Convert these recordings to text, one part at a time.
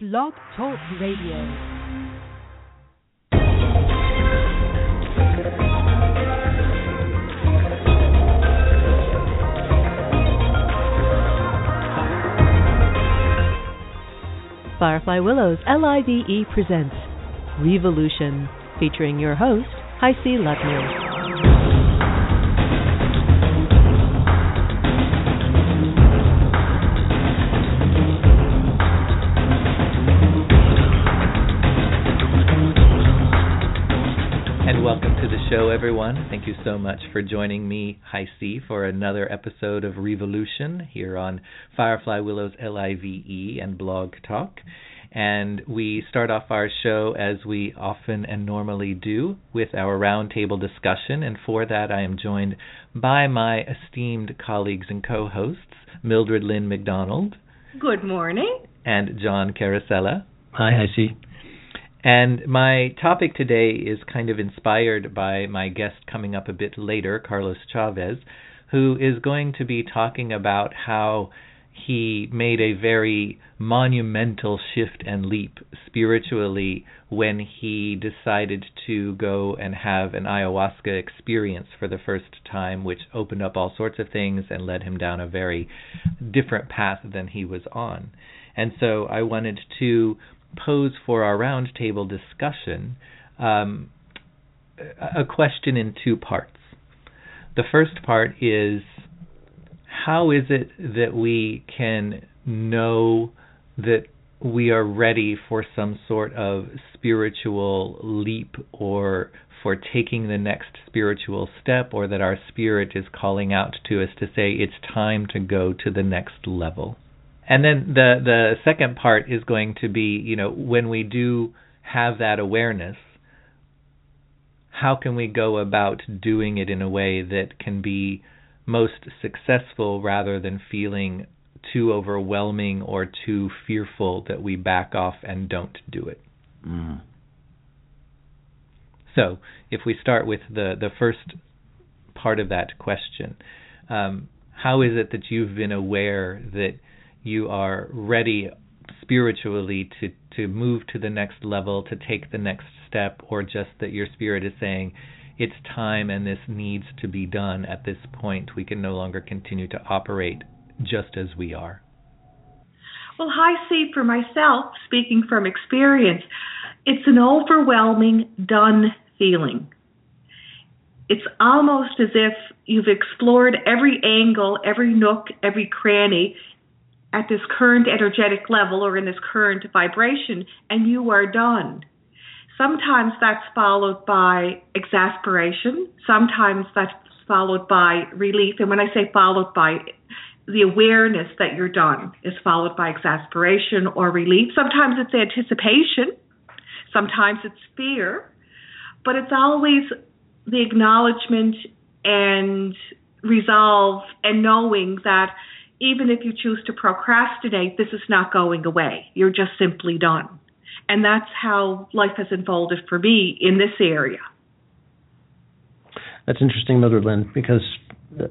Blog Talk Radio. Firefly Willows LIVE presents Revolution, featuring your host, HiC Lutner. Everyone. Thank you so much for joining me, High C, for another episode of Revolution here on Firefly Willows LIVE and Blog Talk. And we start off our show as we often and normally do with our roundtable discussion. And for that, I am joined by my esteemed colleagues and co hosts, Mildred Lynn McDonald Good morning. and John Carosella. Hi, I see. And my topic today is kind of inspired by my guest coming up a bit later, Carlos Chavez, who is going to be talking about how he made a very monumental shift and leap spiritually when he decided to go and have an ayahuasca experience for the first time, which opened up all sorts of things and led him down a very different path than he was on. And so I wanted to pose for our roundtable discussion um, a a question in two parts. The first part is how is it that we can know that we are ready for some sort of spiritual leap or for taking the next spiritual step or that our spirit is calling out to us to say it's time to go to the next level? And then the the second part is going to be, you know, when we do have that awareness, how can we go about doing it in a way that can be most successful rather than feeling too overwhelming or too fearful that we back off and don't do it. Mm. So, if we start with the the first part of that question, um, how is it that you've been aware that you are ready spiritually to to move to the next level, to take the next step, or just that your spirit is saying it's time and this needs to be done at this point. We can no longer continue to operate just as we are. Well, I see for myself, speaking from experience, it's an overwhelming done feeling. It's almost as if you've explored every angle, every nook, every cranny at this current energetic level or in this current vibration, and you are done. Sometimes that's followed by exasperation. Sometimes that's followed by relief. And when I say followed by, the awareness that you're done is followed by exasperation or relief. Sometimes it's anticipation. Sometimes it's fear. But it's always the acknowledgement and resolve and knowing that even if you choose to procrastinate, this is not going away. You're just simply done. And that's how life has unfolded for me in this area. That's interesting, Mildred Lynn, because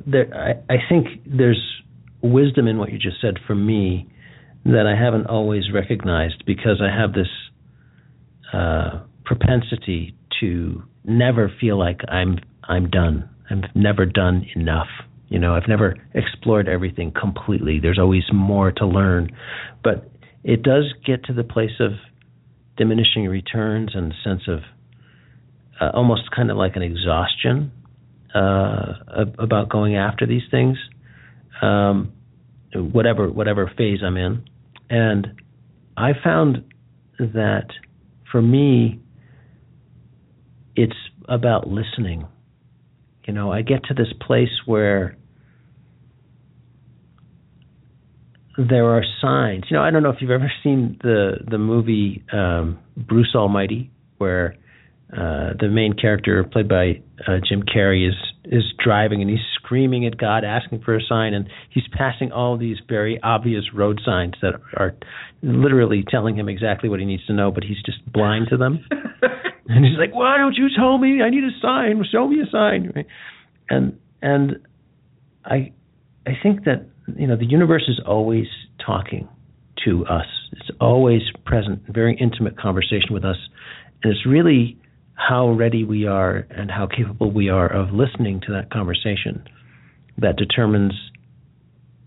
there, I, I think there's wisdom in what you just said for me that I haven't always recognized because I have this uh, propensity to never feel like I'm I'm done. I'm never done enough. You know, I've never explored everything completely. There's always more to learn, but it does get to the place of diminishing returns and a sense of uh, almost kind of like an exhaustion uh, about going after these things, um, whatever whatever phase I'm in, and I found that for me, it's about listening. You know, I get to this place where there are signs. You know, I don't know if you've ever seen the the movie um, Bruce Almighty, where uh, the main character, played by uh, Jim Carrey, is is driving and he's screaming at God, asking for a sign, and he's passing all these very obvious road signs that are literally telling him exactly what he needs to know, but he's just blind to them. and he's like, "Why don't you tell me? I need a sign. Show me a sign." And and I I think that you know the universe is always talking to us. It's always present, very intimate conversation with us. And it's really how ready we are and how capable we are of listening to that conversation that determines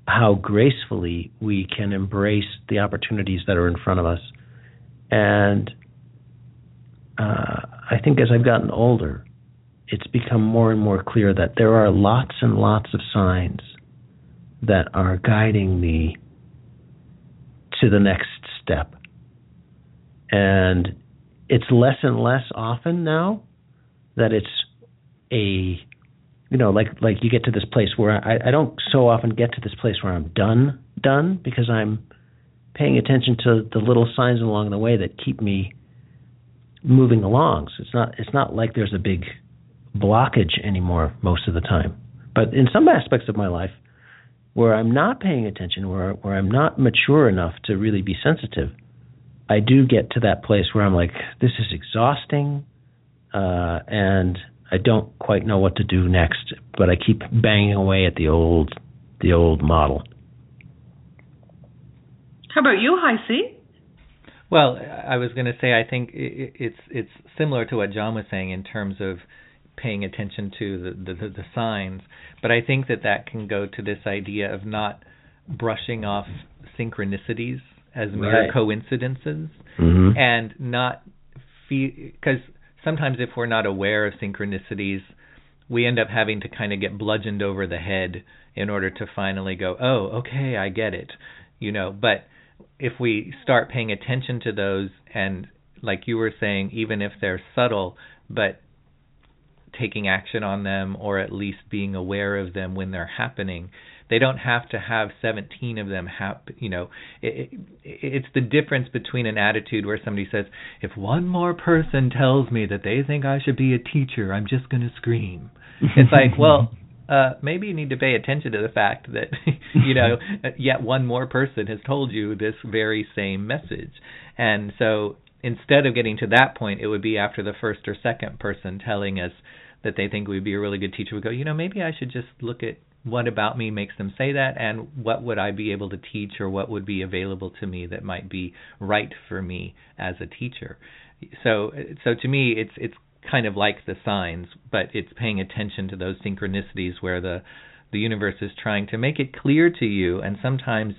how gracefully we can embrace the opportunities that are in front of us. And uh, I think as I've gotten older, it's become more and more clear that there are lots and lots of signs that are guiding me to the next step. And it's less and less often now that it's a you know like like you get to this place where I, I don't so often get to this place where I'm done done because I'm paying attention to the little signs along the way that keep me moving along. So it's not it's not like there's a big blockage anymore most of the time. But in some aspects of my life where I'm not paying attention, where where I'm not mature enough to really be sensitive, I do get to that place where I'm like, this is exhausting, uh, and I don't quite know what to do next. But I keep banging away at the old the old model. How about you, Hi C? Well, I was going to say I think it's it's similar to what John was saying in terms of paying attention to the, the, the signs, but I think that that can go to this idea of not brushing off synchronicities as mere Right. coincidences Mm-hmm. and not because sometimes if we're not aware of synchronicities, we end up having to kind of get bludgeoned over the head in order to finally go, oh, okay, I get it, you know. But if we start paying attention to those, and like you were saying, even if they're subtle, but taking action on them or at least being aware of them when they're happening. They don't have to have 17 of them hap you know it, it, it's the difference between an attitude where somebody says if one more person tells me that they think I should be a teacher I'm just going to scream. It's like, well, uh, maybe you need to pay attention to the fact that you know yet one more person has told you this very same message, and so instead of getting to that point, it would be after the first or second person telling us that they think we'd be a really good teacher. We go, you know, maybe I should just look at what about me makes them say that, and what would I be able to teach, or what would be available to me that might be right for me as a teacher. So, so to me, it's it's kind of like the signs, but it's paying attention to those synchronicities where the the universe is trying to make it clear to you, and sometimes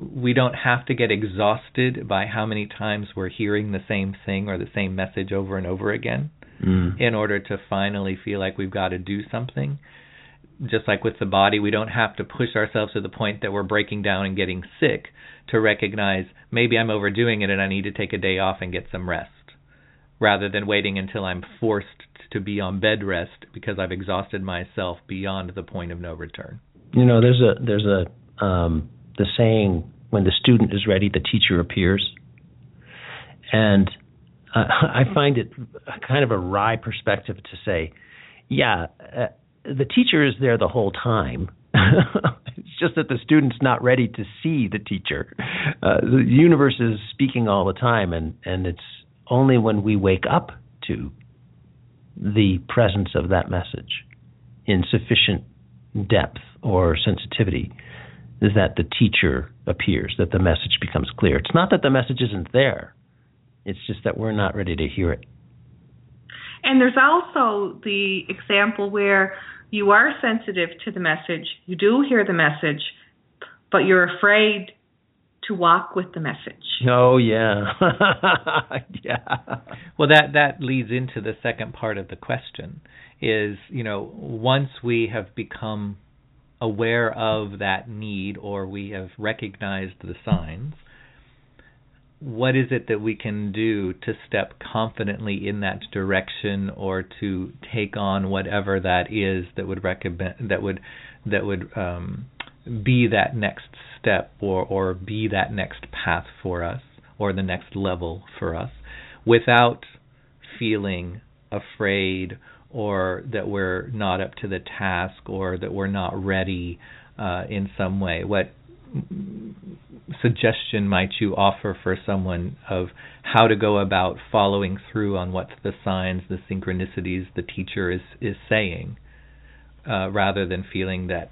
we don't have to get exhausted by how many times we're hearing the same thing or the same message over and over again Mm. in order to finally feel like we've got to do something. Just like with the body, we don't have to push ourselves to the point that we're breaking down and getting sick to recognize maybe I'm overdoing it and I need to take a day off and get some rest, rather than waiting until I'm forced to be on bed rest because I've exhausted myself beyond the point of no return. You know, there's a there's a um, the saying when the student is ready, the teacher appears, and uh, I find it kind of a wry perspective to say, yeah, uh, the teacher is there the whole time. it's just that the student's not ready to see the teacher. Uh, the universe is speaking all the time, and and it's only when we wake up to the presence of that message in sufficient depth or sensitivity is that the teacher appears, that the message becomes clear. It's not that the message isn't there, it's just that we're not ready to hear it. And there's also the example where you are sensitive to the message, you do hear the message, but you're afraid to walk with the message. Oh, yeah. yeah. Well, that that leads into the second part of the question is, you know, once we have become aware of that need or we have recognized the signs, what is it that we can do to step confidently in that direction or to take on whatever that is that would recommend that would that would um, be that next step or or be that next path for us or the next level for us without feeling afraid or that we're not up to the task or that we're not ready uh, in some way. What suggestion might you offer for someone of how to go about following through on what the signs, the synchronicities the teacher is is saying, uh, rather than feeling that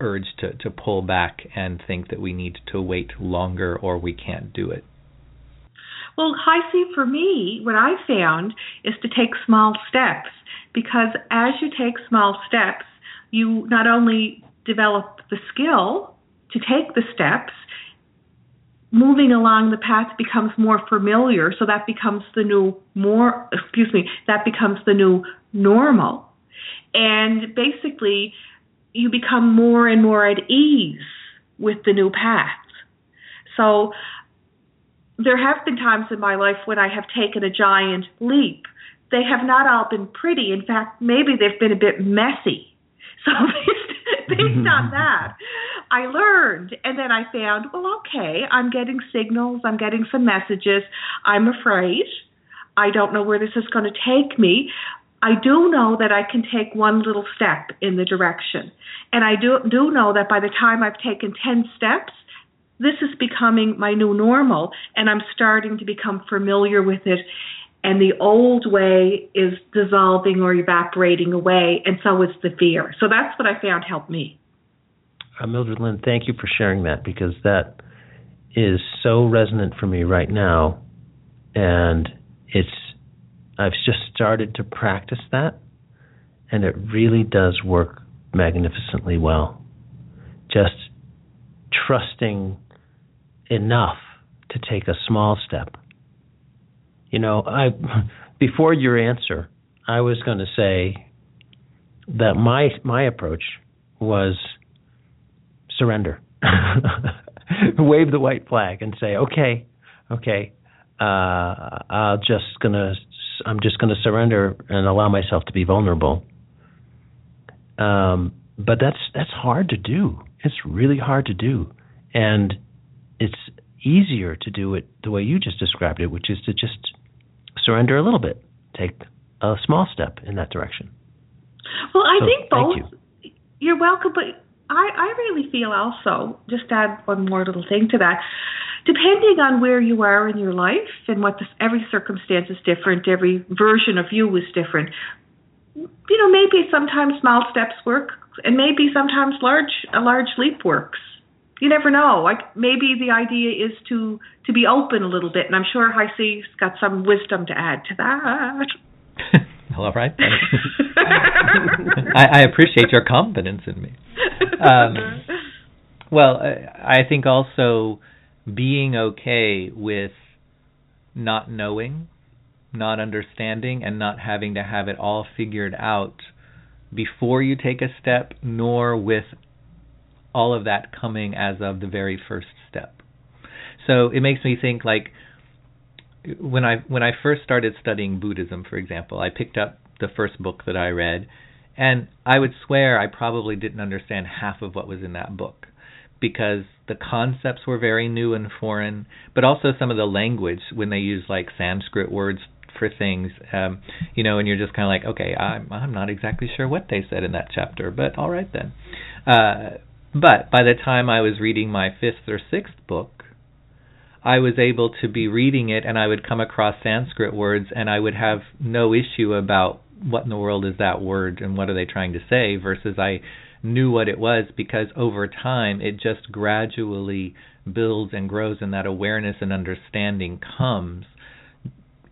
urge to, to pull back and think that we need to wait longer or we can't do it? Well, HiC for me, what I found is to take small steps because as you take small steps, you not only develop the skill to take the steps, moving along the path becomes more familiar, so that becomes the new more excuse me, that becomes the new normal. And basically you become more and more at ease with the new path. So there have been times in my life when I have taken a giant leap. They have not all been pretty. In fact, maybe they've been a bit messy. So based mm-hmm. on that, I learned. And then I found, well, okay, I'm getting signals, I'm getting some messages. I'm afraid. I don't know where this is going to take me. I do know that I can take one little step in the direction. And I do, do know that by the time I've taken 10 steps, this is becoming my new normal and I'm starting to become familiar with it and the old way is dissolving or evaporating away, and so is the fear. So that's what I found helped me. Uh, Mildred Lynn, thank you for sharing that because that is so resonant for me right now, and it's I've just started to practice that, and it really does work magnificently well. Just trusting enough to take a small step you know, I before your answer, I was going to say that my my approach was surrender. Wave the white flag and say, "Okay, okay, uh, I'm just gonna I'm just gonna surrender and allow myself to be vulnerable." Um, but that's that's hard to do. It's really hard to do, and it's easier to do it the way you just described it, which is to just surrender a little bit. Take a small step in that direction. Well, I so, think both. You. You're welcome, but I, I really feel also, just add one more little thing to that, depending on where you are in your life and what this, every circumstance is different, every version of you is different. You know, maybe sometimes small steps work, and maybe sometimes large a large leap works you never know. Like maybe the idea is to to be open a little bit, and I'm sure C's got some wisdom to add to that. All right. I, I appreciate your confidence in me. Um, well, I think also being okay with not knowing, not understanding, and not having to have it all figured out before you take a step, nor with all of that coming as of the very first step. So it makes me think like when I when I first started studying Buddhism, for example, I picked up the first book that I read, and I would swear I probably didn't understand half of what was in that book because the concepts were very new and foreign, but also some of the language when they use like Sanskrit words for things, um, you know, and you're just kind of like, okay, I'm I'm not exactly sure what they said in that chapter, but all right then. Uh, but by the time I was reading my fifth or sixth book, I was able to be reading it and I would come across Sanskrit words and I would have no issue about what in the world is that word and what are they trying to say versus I knew what it was because over time it just gradually builds and grows and that awareness and understanding comes.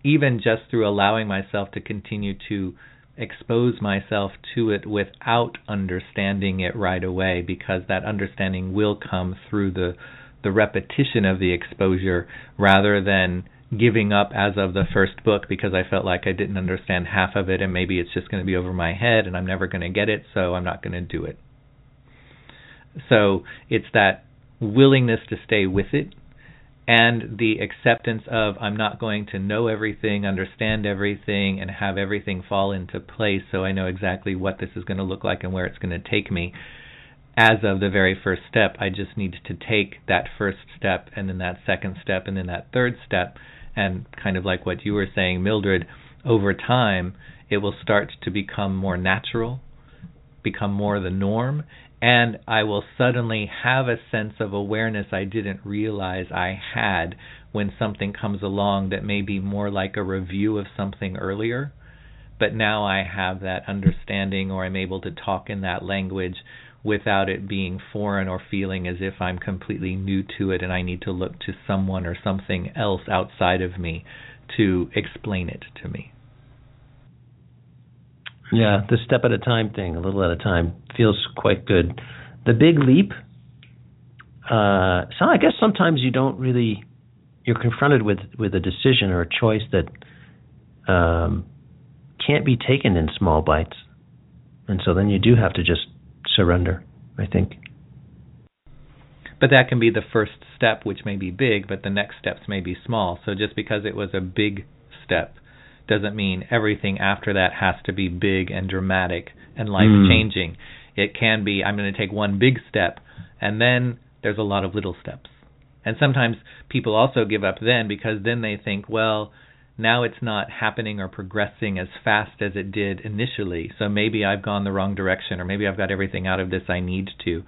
Even just through allowing myself to continue to expose myself to it without understanding it right away because that understanding will come through the the repetition of the exposure rather than giving up as of the first book because I felt like I didn't understand half of it and maybe it's just going to be over my head and I'm never going to get it so I'm not going to do it. So it's that willingness to stay with it and the acceptance of I'm not going to know everything, understand everything, and have everything fall into place so I know exactly what this is going to look like and where it's going to take me. As of the very first step, I just need to take that first step and then that second step and then that third step. And kind of like what you were saying, Mildred, over time, it will start to become more natural, become more the norm, and I will suddenly have a sense of awareness I didn't realize I had when something comes along that may be more like a review of something earlier. But now I have that understanding, or I'm able to talk in that language without it being foreign or feeling as if I'm completely new to it and I need to look to someone or something else outside of me to explain it to me. Yeah, the step at a time thing, a little at a time, feels quite good. The big leap. Uh, so I guess sometimes you don't really. You're confronted with with a decision or a choice that um, can't be taken in small bites, and so then you do have to just surrender. I think. But that can be the first step, which may be big, but the next steps may be small. So just because it was a big step doesn't mean everything after that has to be big and dramatic and life changing. Mm. It can be I'm going to take one big step and then there's a lot of little steps. And sometimes people also give up then because then they think, well, now it's not happening or progressing as fast as it did initially. So maybe I've gone the wrong direction or maybe I've got everything out of this I need to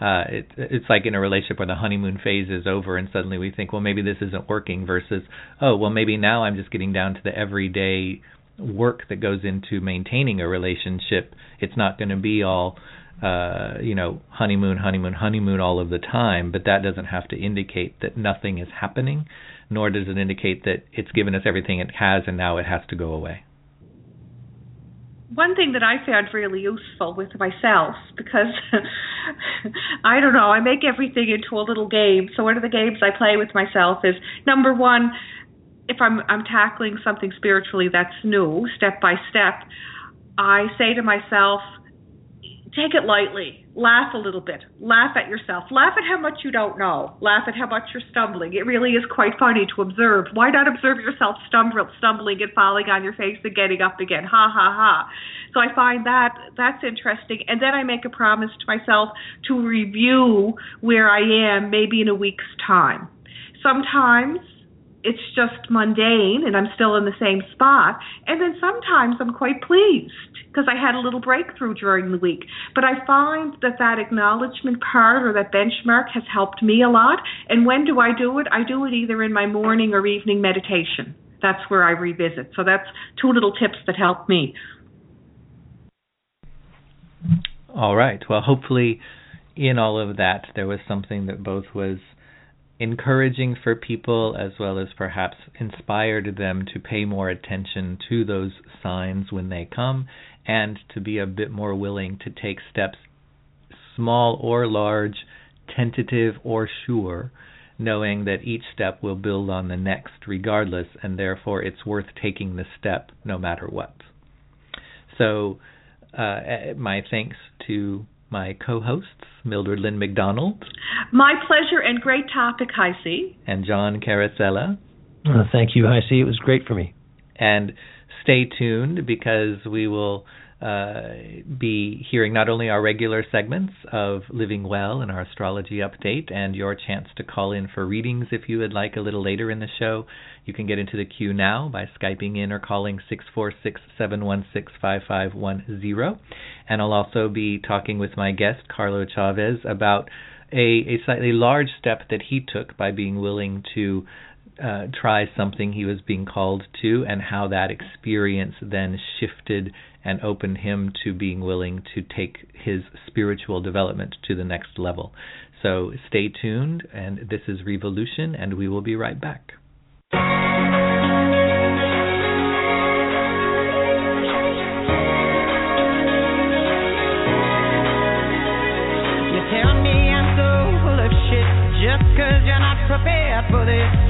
uh, it, it's like in a relationship where the honeymoon phase is over and suddenly we think, well, maybe this isn't working versus, oh, well, maybe now I'm just getting down to the everyday work that goes into maintaining a relationship. It's not going to be all, uh, you know, honeymoon, honeymoon, honeymoon all of the time, but that doesn't have to indicate that nothing is happening, nor does it indicate that it's given us everything it has and now it has to go away one thing that I found really useful with myself because I don't know, I make everything into a little game. So one of the games I play with myself is number one, if I'm I'm tackling something spiritually that's new, step by step, I say to myself, take it lightly. Laugh a little bit. Laugh at yourself. Laugh at how much you don't know. Laugh at how much you're stumbling. It really is quite funny to observe. Why not observe yourself stumbling and falling on your face and getting up again? Ha ha ha. So I find that that's interesting. And then I make a promise to myself to review where I am maybe in a week's time. Sometimes it's just mundane and I'm still in the same spot. And then sometimes I'm quite pleased because I had a little breakthrough during the week. But I find that that acknowledgement part or that benchmark has helped me a lot. And when do I do it? I do it either in my morning or evening meditation. That's where I revisit. So that's two little tips that help me. All right. Well, hopefully, in all of that, there was something that both was encouraging for people as well as perhaps inspired them to pay more attention to those signs when they come and to be a bit more willing to take steps, small or large, tentative or sure, knowing that each step will build on the next regardless, and therefore it's worth taking the step no matter what. So, uh, my thanks to my co-hosts, Mildred Lynn McDonald. My pleasure and great topic, HiC. And John Carosella. Uh, thank you, HiC. It was great for me. And stay tuned because we will be hearing not only our regular segments of Living Well and our astrology update and your chance to call in for readings if you would like a little later in the show. You can get into the queue now by Skyping in or calling 646 716 5510. And I'll also be talking with my guest, Carlo Chavez, about a, a slightly large step that he took by being willing to uh, try something he was being called to, and how that experience then shifted and open him to being willing to take his spiritual development to the next level. So stay tuned, and this is Revolution, and we will be right back. Cause you're not prepared for this.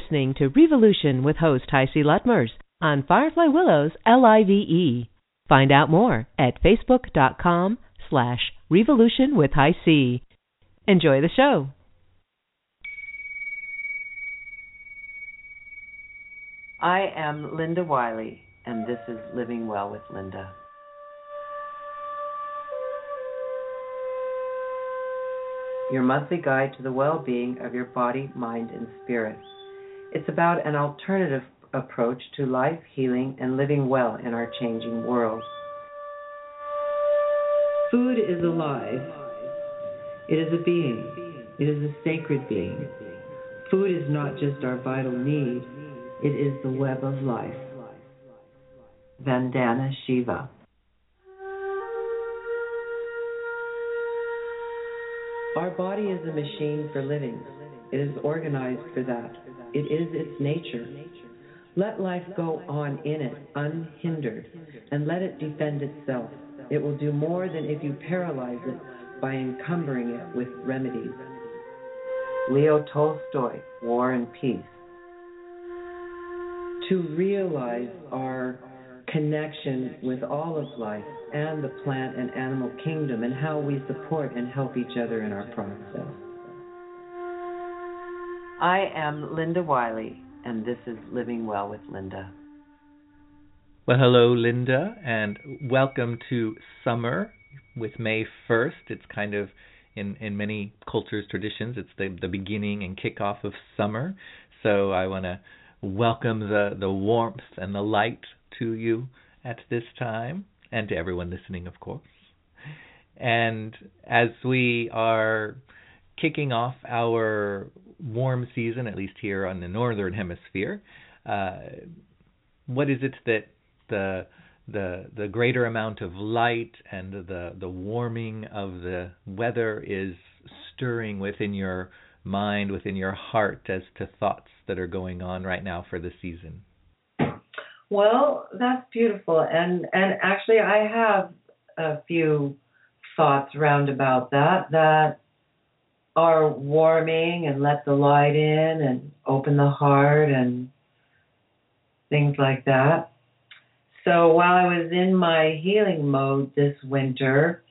Listening to Revolution with host HiC Lutmers on Firefly Willows LIVE. Find out more at facebook.com slash revolution with HiC. Enjoy the show. I am Linda Wiley, and this is Living Well with Linda. Your monthly guide to the well being of your body, mind, and spirit. It's about an alternative approach to life, healing, and living well in our changing world. Food is alive. It is a being. It is a sacred being. Food is not just our vital need, it is the web of life. Vandana Shiva. Our body is a machine for living. It is organized for that. It is its nature. Let life go on in it, unhindered, and let it defend itself. It will do more than if you paralyze it by encumbering it with remedies. Leo Tolstoy, War and Peace. To realize our connection with all of life and the plant and animal kingdom and how we support and help each other in our process. I am Linda Wiley, and this is Living Well with Linda. Well, hello, Linda, and welcome to summer with May 1st. It's kind of in, in many cultures, traditions, it's the, the beginning and kickoff of summer. So I want to welcome the, the warmth and the light to you at this time, and to everyone listening, of course. And as we are kicking off our warm season, at least here on the northern hemisphere, uh, what is it that the the the greater amount of light and the the warming of the weather is stirring within your mind, within your heart, as to thoughts that are going on right now for the season? Well, that's beautiful, and and actually, I have a few thoughts round about that that are warming and let the light in and open the heart and things like that. So while I was in my healing mode this winter,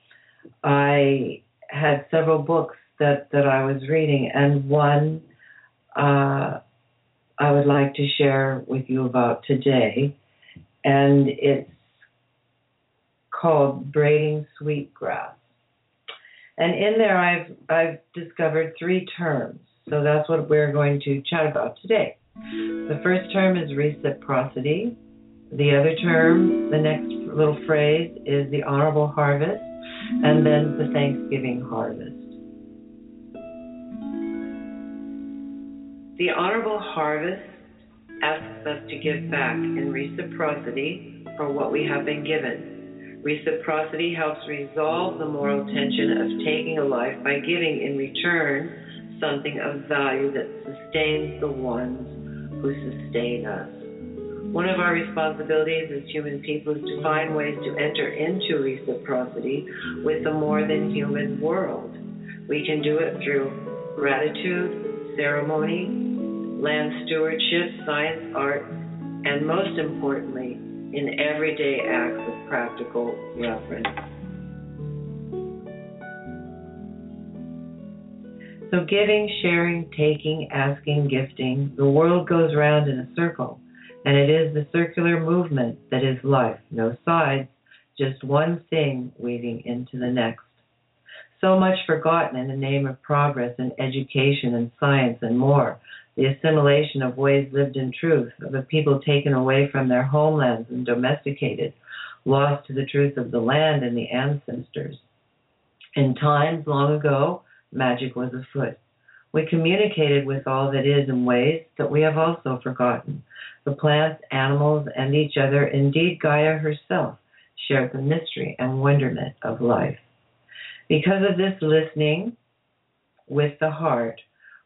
I had several books that, that I was reading, and one uh, I would like to share with you about today, and it's called Braiding Sweetgrass. And in there, I've I've discovered three terms. So that's what we're going to chat about today. The first term is reciprocity. The other term, the next little phrase, is the honorable harvest, and then the Thanksgiving harvest. The honorable harvest asks us to give back in reciprocity for what we have been given. Reciprocity helps resolve the moral tension of taking a life by giving in return something of value that sustains the ones who sustain us. One of our responsibilities as human people is to find ways to enter into reciprocity with the more than human world. We can do it through gratitude, ceremony, land stewardship, science, art, and most importantly, in everyday acts of practical reverence. So, giving, sharing, taking, asking, gifting, the world goes round in a circle, and it is the circular movement that is life. No sides, just one thing weaving into the next. So much forgotten in the name of progress and education and science and more the assimilation of ways lived in truth, of a people taken away from their homelands and domesticated, lost to the truth of the land and the ancestors. In times long ago, magic was afoot. We communicated with all that is in ways that we have also forgotten. The plants, animals, and each other, indeed Gaia herself, shared the mystery and wonderment of life. Because of this listening with the heart,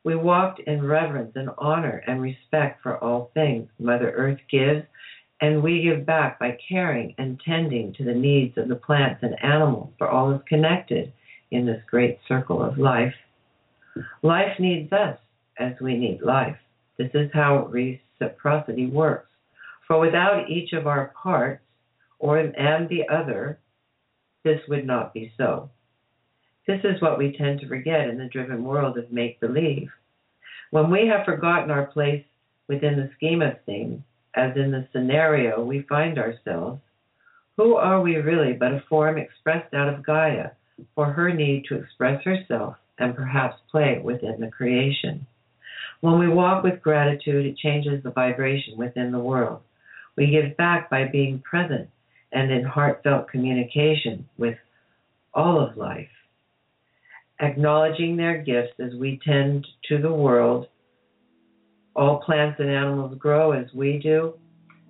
we walked in reverence and honor and respect for all things Mother Earth gives, and we give back by caring and tending to the needs of the plants and animals, for all is connected in this great circle of life. Life needs us as we need life. This is how reciprocity works. For without each of our parts, or and the other, this would not be so. This is what we tend to forget in the driven world of make believe. When we have forgotten our place within the scheme of things, as in the scenario we find ourselves, who are we really but a form expressed out of Gaia for her need to express herself and perhaps play within the creation? When we walk with gratitude, it changes the vibration within the world. We give back by being present and in heartfelt communication with all of life. Acknowledging their gifts as we tend to the world. All plants and animals grow as we do,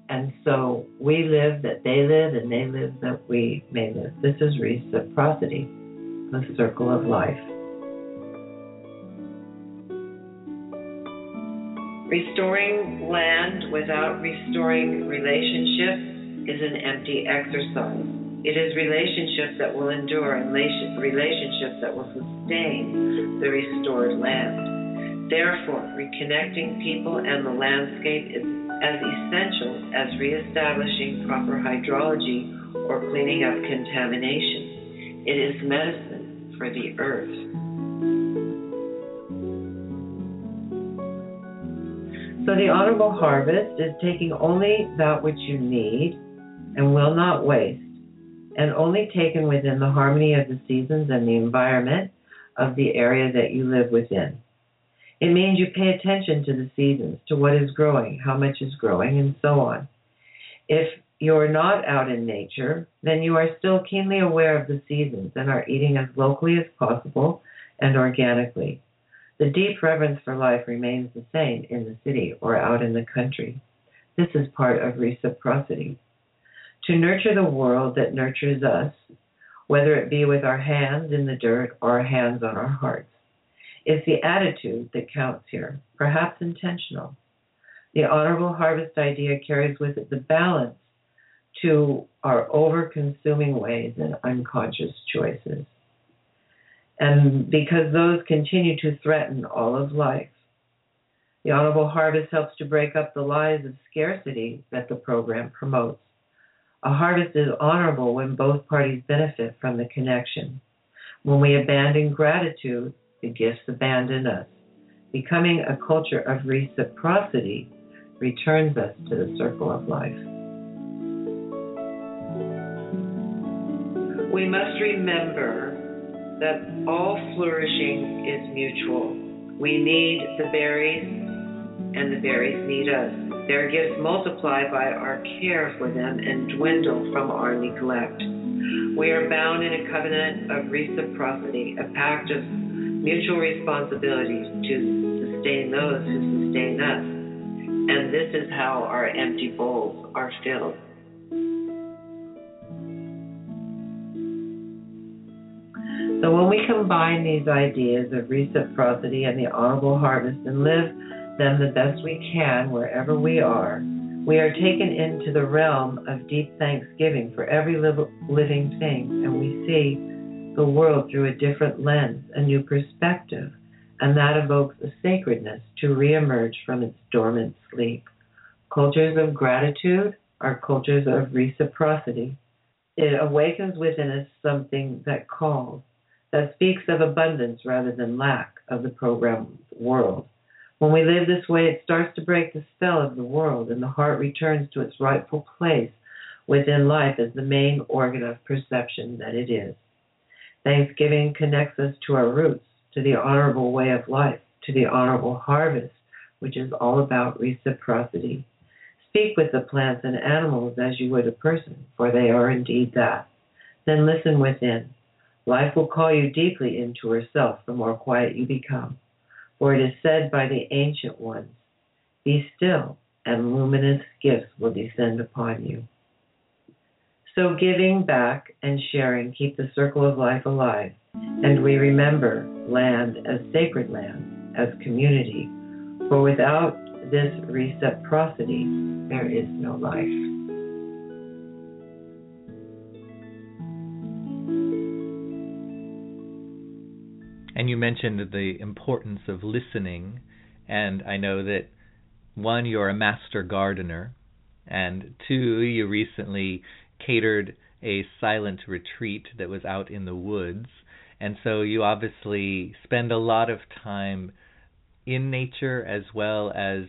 and so we live that they live, and they live that we may live. This is reciprocity, the circle of life. Restoring land without restoring relationships is an empty exercise. It is relationships that will endure and relationships that will sustain the restored land. Therefore, reconnecting people and the landscape is as essential as reestablishing proper hydrology or cleaning up contamination. It is medicine for the earth. So the honorable harvest is taking only that which you need and will not waste, and only taken within the harmony of the seasons and the environment of the area that you live within. It means you pay attention to the seasons, to what is growing, how much is growing, and so on. If you're not out in nature, then you are still keenly aware of the seasons and are eating as locally as possible and organically. The deep reverence for life remains the same in the city or out in the country. This is part of reciprocity. To nurture the world that nurtures us, whether it be with our hands in the dirt or our hands on our hearts, It's the attitude that counts here, perhaps intentional. The honorable harvest idea carries with it the balance to our over consuming ways and unconscious choices and because those continue to threaten all of life. The Honorable Harvest helps to break up the lies of scarcity that the program promotes. A harvest is honorable when both parties benefit from the connection. When we abandon gratitude, the gifts abandon us. Becoming a culture of reciprocity returns us to the circle of life. We must remember that all flourishing is mutual. We need the berries, and the berries need us. Their gifts multiply by our care for them and dwindle from our neglect. We are bound in a covenant of reciprocity, a pact of mutual responsibility to sustain those who sustain us. And this is how our empty bowls are filled. So when we combine these ideas of reciprocity and the honorable harvest and live them the best we can wherever we are, we are taken into the realm of deep thanksgiving for every living thing, and we see the world through a different lens, a new perspective, and that evokes a sacredness to reemerge from its dormant sleep. Cultures of gratitude are cultures of reciprocity. It awakens within us something that calls that speaks of abundance rather than lack of the programmed world. When we live this way, it starts to break the spell of the world, and the heart returns to its rightful place within life as the main organ of perception that it is. Thanksgiving connects us to our roots, to the honorable way of life, to the honorable harvest, which is all about reciprocity. Speak with the plants and animals as you would a person, for they are indeed that. Then listen within. Life will call you deeply into herself the more quiet you become. For it is said by the ancient ones, Be still, and luminous gifts will descend upon you. So, giving back and sharing keep the circle of life alive, and we remember land as sacred land, as community. For without this reciprocity, there is no life. And you mentioned the importance of listening, and I know that one, you're a master gardener, and two, you recently catered a silent retreat that was out in the woods. And so you obviously spend a lot of time in nature as well as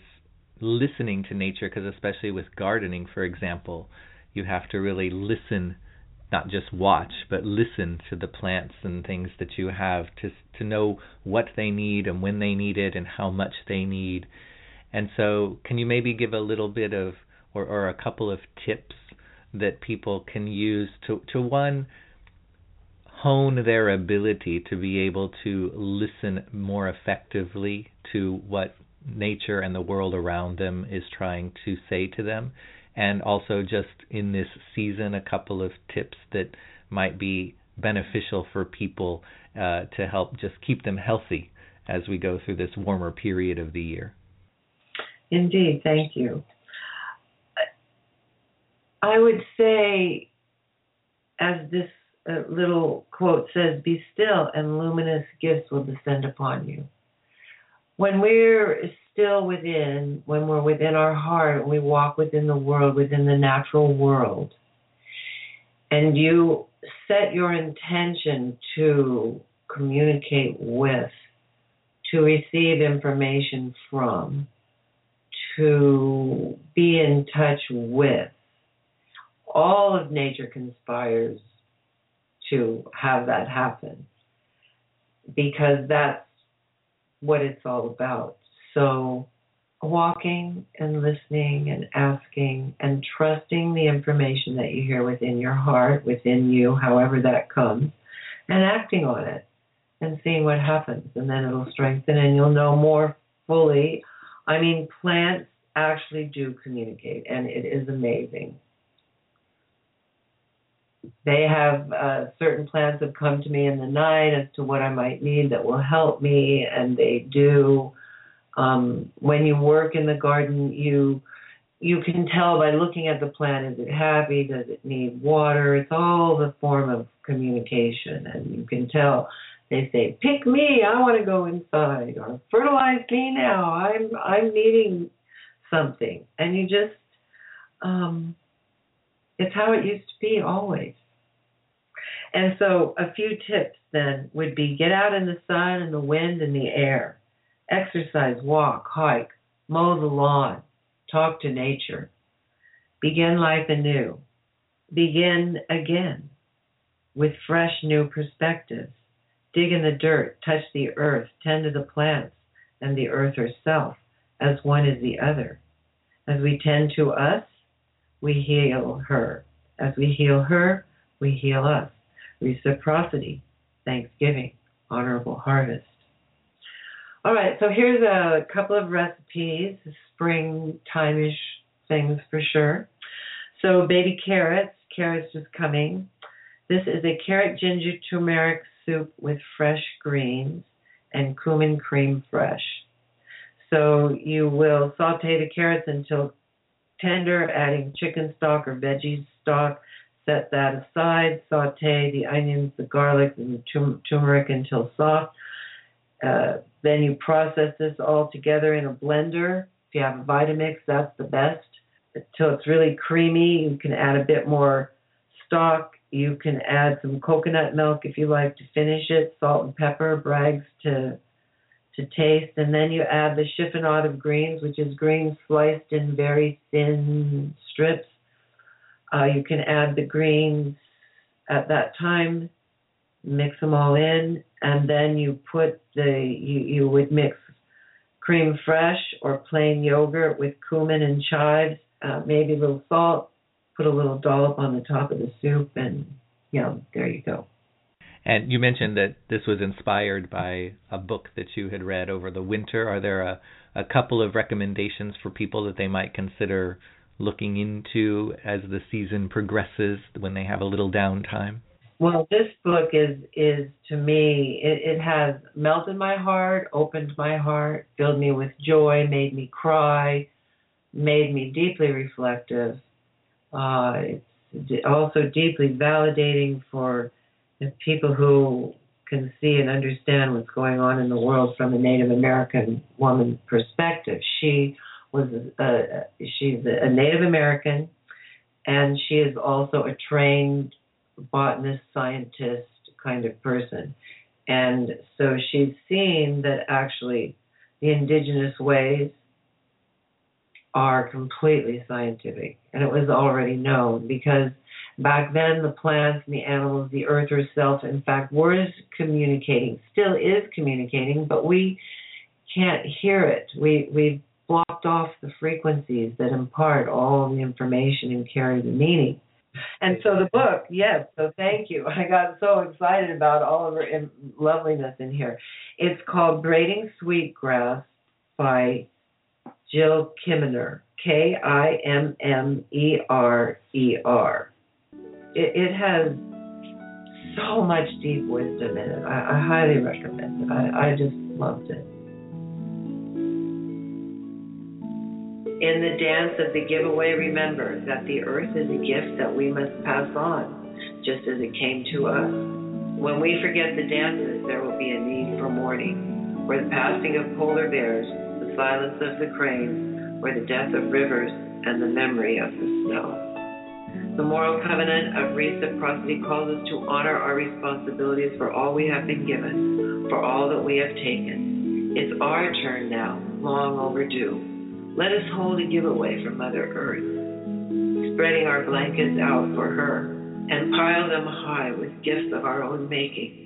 listening to nature, because especially with gardening, for example, you have to really listen, not just watch, but listen to the plants and things that you have to to know what they need and when they need it and how much they need. And so, can you maybe give a little bit of or, or a couple of tips that people can use to to one hone their ability to be able to listen more effectively to what nature and the world around them is trying to say to them and also just in this season a couple of tips that might be beneficial for people uh, to help just keep them healthy as we go through this warmer period of the year. Indeed, thank you. I would say, as this uh, little quote says, be still and luminous gifts will descend upon you. When we're still within, when we're within our heart, we walk within the world, within the natural world, and you set your intention to communicate with, to receive information from, to be in touch with, all of nature conspires to have that happen because that's what it's all about. So, walking and listening and asking and trusting the information that you hear within your heart, within you, however that comes, and acting on it and seeing what happens. And then it'll strengthen and you'll know more fully. I mean, plants actually do communicate, and it is amazing they have uh, certain plants have come to me in the night as to what I might need that will help me, and they do. Um, when you work in the garden, you you can tell by looking at the plant is it happy, does it need water? It's all the form of communication, and you can tell. They say, "Pick me, I want to go inside," or "Fertilize me now, I'm I'm needing something," and you just um, it's how it used to be always. And so, a few tips then would be get out in the sun and the wind and the air, exercise, walk, hike, mow the lawn, talk to nature, begin life anew, begin again with fresh new perspectives, dig in the dirt, touch the earth, tend to the plants and the earth herself, as one is the other. As we tend to us, we heal her. As we heal her, we heal us. Reciprocity, Thanksgiving, honorable harvest. All right, so here's a couple of recipes, springtime-ish things for sure. So baby carrots, carrots just coming. This is a carrot ginger turmeric soup with fresh greens and cumin crème fraîche. So you will saute the carrots until tender, adding chicken stock or veggie stock. Set that aside. Saute the onions, the garlic, and the turmeric until soft. Uh, then you process this all together in a blender. If you have a Vitamix, that's the best. Until it's really creamy, you can add a bit more stock. You can add some coconut milk if you like to finish it, salt and pepper, Bragg's to to taste, and then you add the chiffonade of greens, which is greens sliced in very thin strips. Uh, you can add the greens at that time, mix them all in, and then you put the you, you would mix crème fraîche or plain yogurt with cumin and chives, uh, maybe a little salt, put a little dollop on the top of the soup, and yum, there you go. And you mentioned that this was inspired by a book that you had read over the winter. Are there a, a couple of recommendations for people that they might consider looking into as the season progresses when they have a little downtime? Well, this book is is to me it, it has melted my heart, opened my heart, filled me with joy, made me cry, made me deeply reflective. Uh, it's also deeply validating for the people who can see and understand what's going on in the world from a Native American woman perspective. She was a, she's a Native American, and she is also a trained botanist, scientist kind of person. And so she's seen that actually the indigenous ways are completely scientific. And it was already known because back then the plants and the animals, the earth herself, in fact, was communicating, still is communicating, but we can't hear it. We we've blocked off the frequencies that impart all the information and carry the meaning. And so the book, yes, so thank you. I got so excited about all of her loveliness in here. It's called Braiding Sweetgrass by Jill Kimmerer, K I M M E R E R. It has so much deep wisdom in it. I, I highly recommend it. I, I just loved it. In the dance of the giveaway, remember that the earth is a gift that we must pass on, just as it came to us. When we forget the dances, there will be a need for mourning, for the passing of polar bears, the silence of the cranes, or the death of rivers, and the memory of the snow. The moral covenant of reciprocity calls us to honor our responsibilities for all we have been given, for all that we have taken. It's our turn now, long overdue let us hold a giveaway for Mother Earth, spreading our blankets out for her and pile them high with gifts of our own making.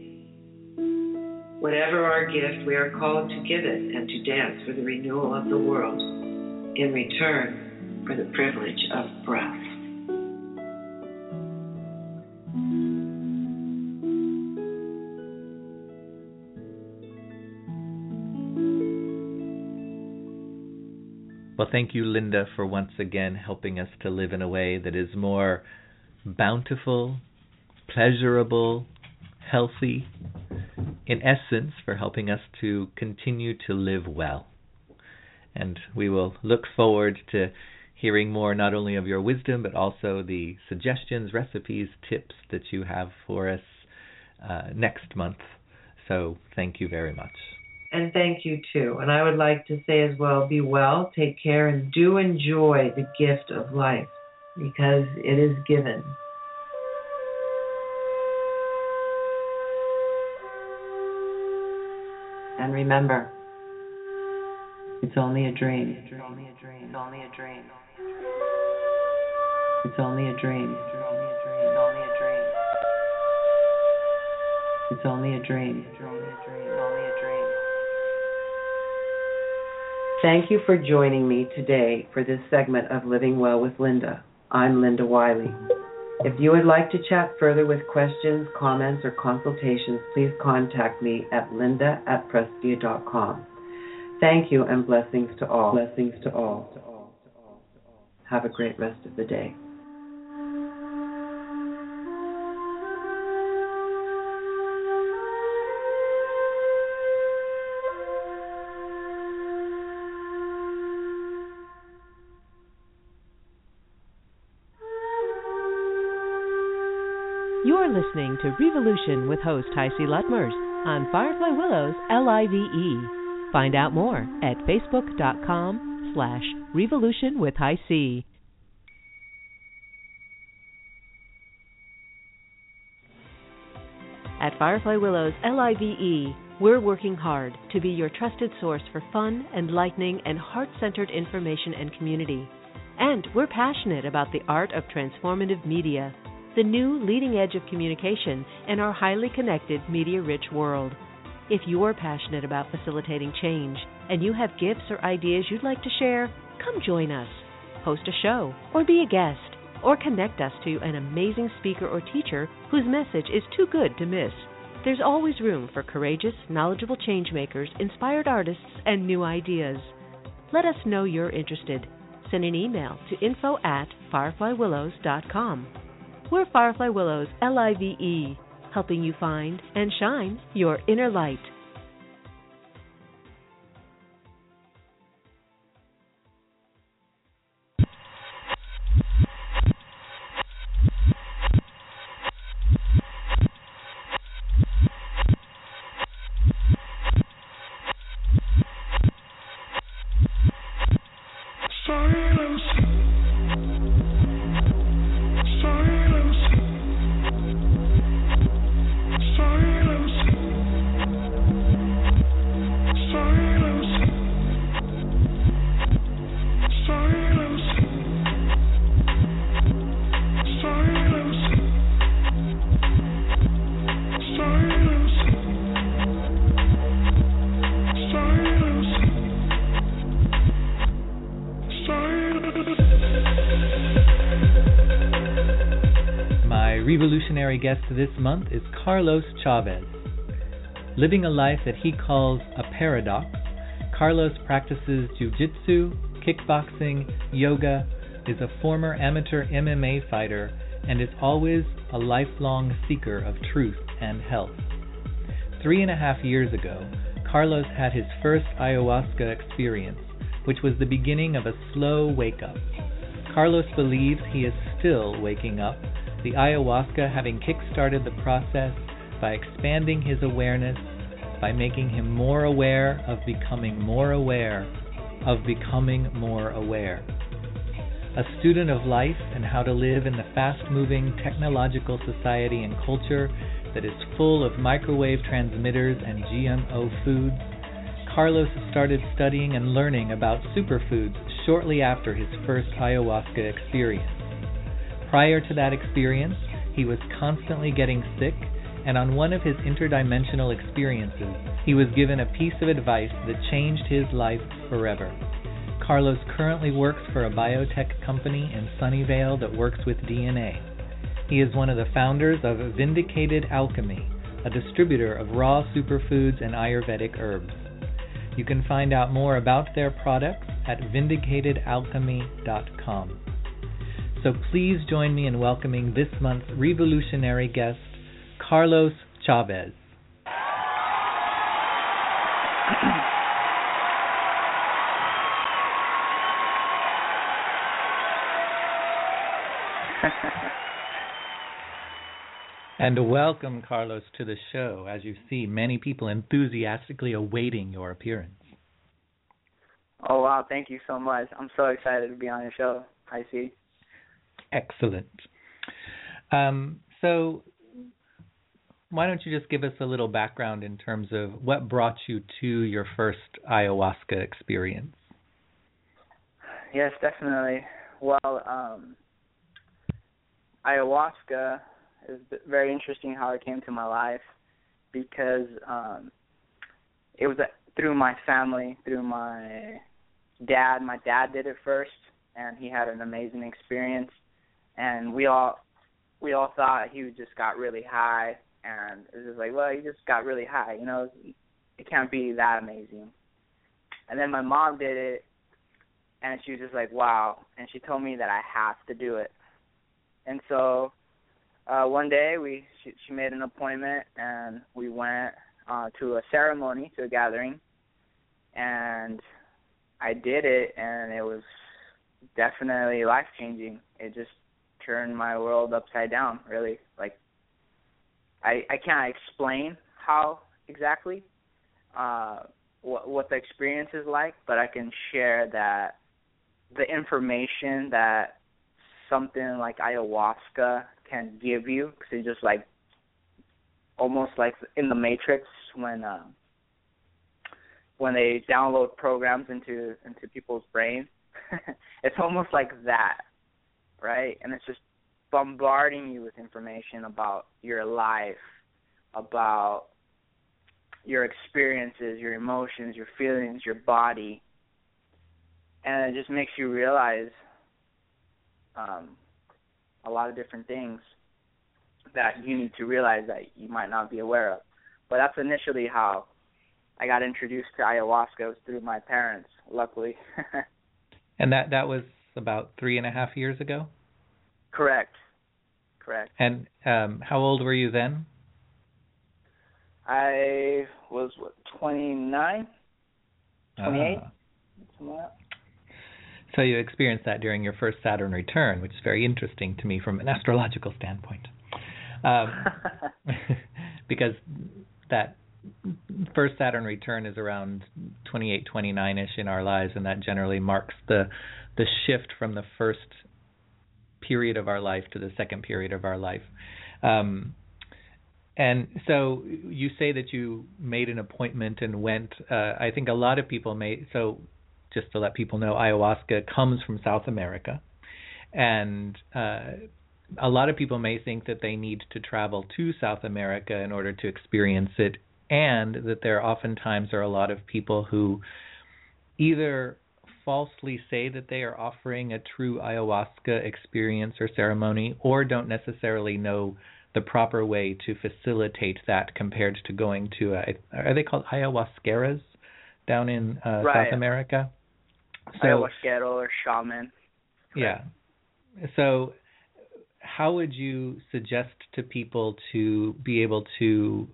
Whatever our gift, we are called to give it and to dance for the renewal of the world in return for the privilege of breath. Well, thank you, Linda, for once again helping us to live in a way that is more bountiful, pleasurable, healthy, in essence, for helping us to continue to live well. And we will look forward to hearing more not only of your wisdom, but also the suggestions, recipes, tips that you have for us uh, next month. So thank you very much. And thank you too. And I would like to say as well be well, take care, and do enjoy the gift of life because it is given. And remember, it's only a dream. It's only a dream. It's only a dream. It's only a dream. It's only a dream. It's only a dream. It's only a dream. Thank you for joining me today for this segment of Living Well with Linda. I'm Linda Wiley. If you would like to chat further with questions, comments, or consultations, please contact me at linda at prestia.com. Thank you and blessings to all. Blessings to all. Have a great rest of the day. Listening to Revolution with host HiC Lutmers on Firefly Willows L-I-V-E. Find out more at facebook.com slash revolution with C. At Firefly Willows LIVE, we're working hard to be your trusted source for fun, enlightening, and heart centered information and community. And we're passionate about the art of transformative media the new leading edge of communication in our highly connected, media rich world. If you're passionate about facilitating change and you have gifts or ideas you'd like to share, come join us. Host a show, or be a guest, or connect us to an amazing speaker or teacher whose message is too good to miss. There's always room for courageous, knowledgeable changemakers, inspired artists, and new ideas. Let us know you're interested. Send an email to info at fireflywillows.com. We're Firefly Willows, L I V E, helping you find and shine your inner light. Revolutionary guest this month is Carlos Chavez. Living a life that he calls a paradox, Carlos practices jiu-jitsu, kickboxing, yoga, is a former amateur MMA fighter, and is always a lifelong seeker of truth and health. Three and a half years ago, Carlos had his first ayahuasca experience, which was the beginning of a slow wake up. Carlos believes he is still waking up, the ayahuasca having kick started the process by expanding his awareness, by making him more aware of becoming more aware of becoming more aware. A student of life and how to live in the fast moving technological society and culture that is full of microwave transmitters and GMO foods, Carlos started studying and learning about superfoods shortly after his first ayahuasca experience. Prior to that experience, he was constantly getting sick, and on one of his interdimensional experiences, he was given a piece of advice that changed his life forever. Carlos currently works for a biotech company in Sunnyvale that works with DNA. He is one of the founders of Vindicated Alchemy, a distributor of raw superfoods and Ayurvedic herbs. You can find out more about their products at vindicatedalchemy.com. So please join me in welcoming this month's revolutionary guest, Carlos Chavez. and welcome, Carlos, to the show. As you see, many people enthusiastically awaiting your appearance. Oh wow! Thank you so much. I'm so excited to be on your show. I see. Excellent. Um, so, why don't you just give us a little background in terms of what brought you to your first ayahuasca experience? Yes, definitely. Well, um, ayahuasca is very interesting how it came to my life because um, it was through my family, through my dad. My dad did it first, and he had an amazing experience and we all we all thought he just got really high, and it was just like, well, he just got really high, you know, it can't be that amazing. And then my mom did it, and she was just like, wow, and she told me that I have to do it. And so uh one day we she, she made an appointment and we went uh to a ceremony to a gathering and I did it and it was definitely life changing. It just turned my world upside down. Really, like I I can't explain how exactly uh, what what the experience is like, but I can share that the information that something like ayahuasca can give you because it's just like almost like in the matrix when uh, when they download programs into into people's brains it's almost like that right? And it's just bombarding you with information about your life, about your experiences, your emotions, your feelings, your body. And it just makes you realize um, a lot of different things that you need to realize that you might not be aware of. But that's initially how I got introduced to ayahuasca through my parents, luckily. and that that was about three and a half years ago? Correct. Correct. And um, how old were you then? I was what, 29, 28, uh, So you experienced that during your first Saturn return, which is very interesting to me from an astrological standpoint. Um, because that first Saturn return is around 28, 29 ish in our lives, and that generally marks the the shift from the first period of our life to the second period of our life. Um, and so you say that you made an appointment and went. Uh, I think a lot of people may. So just to let people know, ayahuasca comes from South America, and uh, a lot of people may think that they need to travel to South America in order to experience it, and that there oftentimes are a lot of people who either falsely say that they are offering a true ayahuasca experience or ceremony, or don't necessarily know the proper way to facilitate that compared to going to a, are they called ayahuasqueras down in uh, right. South America? So, Ayahuasquero or shaman. Yeah. So how would you suggest to people to be able to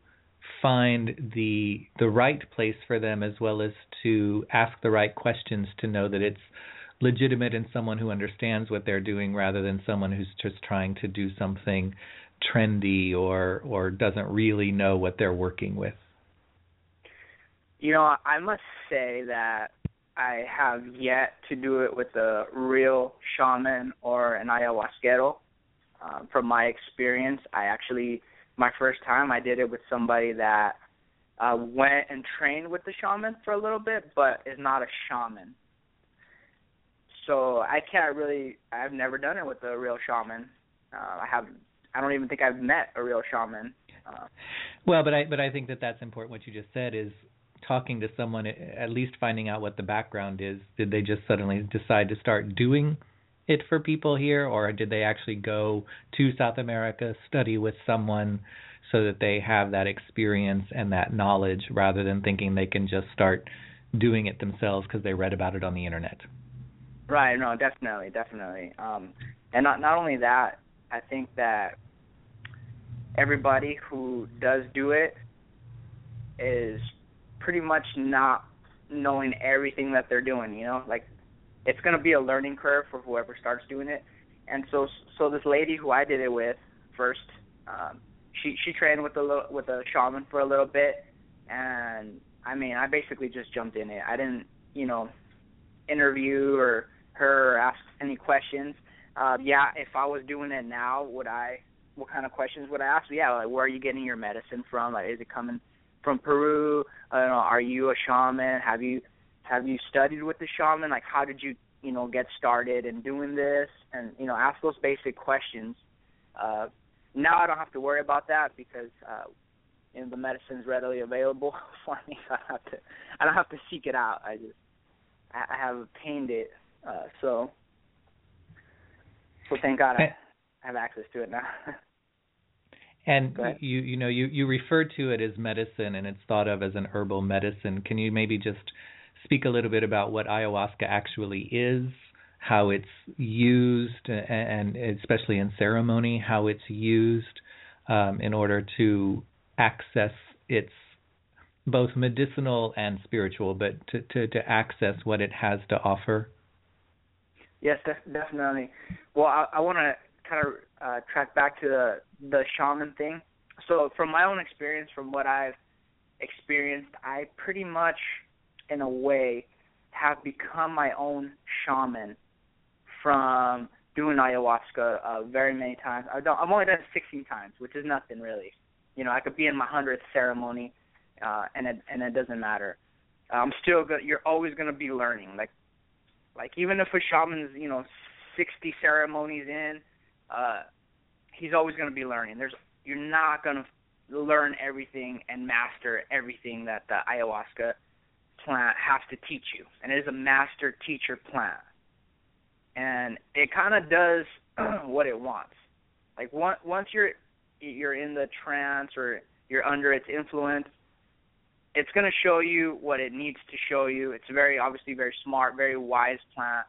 find the the right place for them as well as to ask the right questions to know that it's legitimate and someone who understands what they're doing rather than someone who's just trying to do something trendy or or doesn't really know what they're working with. You know, I must say that I have yet to do it with a real shaman or an ayahuasquero. Um, from my experience, I actually my first time I did it with somebody that uh, went and trained with the shaman for a little bit, but is not a shaman. So I can't really. I've never done it with a real shaman. Uh, I have. I don't even think I've met a real shaman. Uh, well, but I but I think that that's important. What you just said is talking to someone, at least finding out what the background is. Did they just suddenly decide to start doing it for people here, or did they actually go to South America, study with someone so that they have that experience and that knowledge rather than thinking they can just start doing it themselves because they read about it on the internet? Right. No. Definitely. Definitely. Um, and not not only that, I think that everybody who does do it is pretty much not knowing everything that they're doing. You know, like it's going to be a learning curve for whoever starts doing it. And so, so this lady who I did it with first, um, she she trained with a little, with a shaman for a little bit, and I mean, I basically just jumped in it. I didn't, you know, interview or her or ask any questions. Uh, yeah, if I was doing it now, would I? What kind of questions would I ask? Yeah, like where are you getting your medicine from? Like, is it coming from Peru? I don't know. Are you a shaman? Have you have you studied with the shaman? Like, how did you, you know, get started in doing this? And you know, ask those basic questions. Uh, now I don't have to worry about that because uh, you know the medicine's readily available for me. So I don't have to, I don't have to seek it out. I just, I, I have obtained it. Uh, so, so thank God I have access to it now. And you you know you you refer to it as medicine and it's thought of as an herbal medicine. Can you maybe just speak a little bit about what ayahuasca actually is, how it's used, and, especially in ceremony, how it's used um, in order to access its both medicinal and spiritual, but to, to, to access what it has to offer? Yes, definitely. Well, I, I want to kind of uh, track back to the the shaman thing. So from my own experience, from what I've experienced, I pretty much, in a way, have become my own shaman from doing ayahuasca uh, very many times. I've done, I've only done it 16 times, which is nothing really. You know, I could be in my hundredth ceremony, uh, and it and it doesn't matter. I'm still good. You're always gonna be learning. Like, like even if a shaman's you know 60 ceremonies in, uh, he's always to be learning. There's you're not to learn everything and master everything that the ayahuasca plant has to teach you, and it is a master teacher plant, and it kind of does what it wants. Like once once you're you're in the trance or you're under its influence, it's going to show you what it needs to show you. It's very obviously very smart, very wise plant.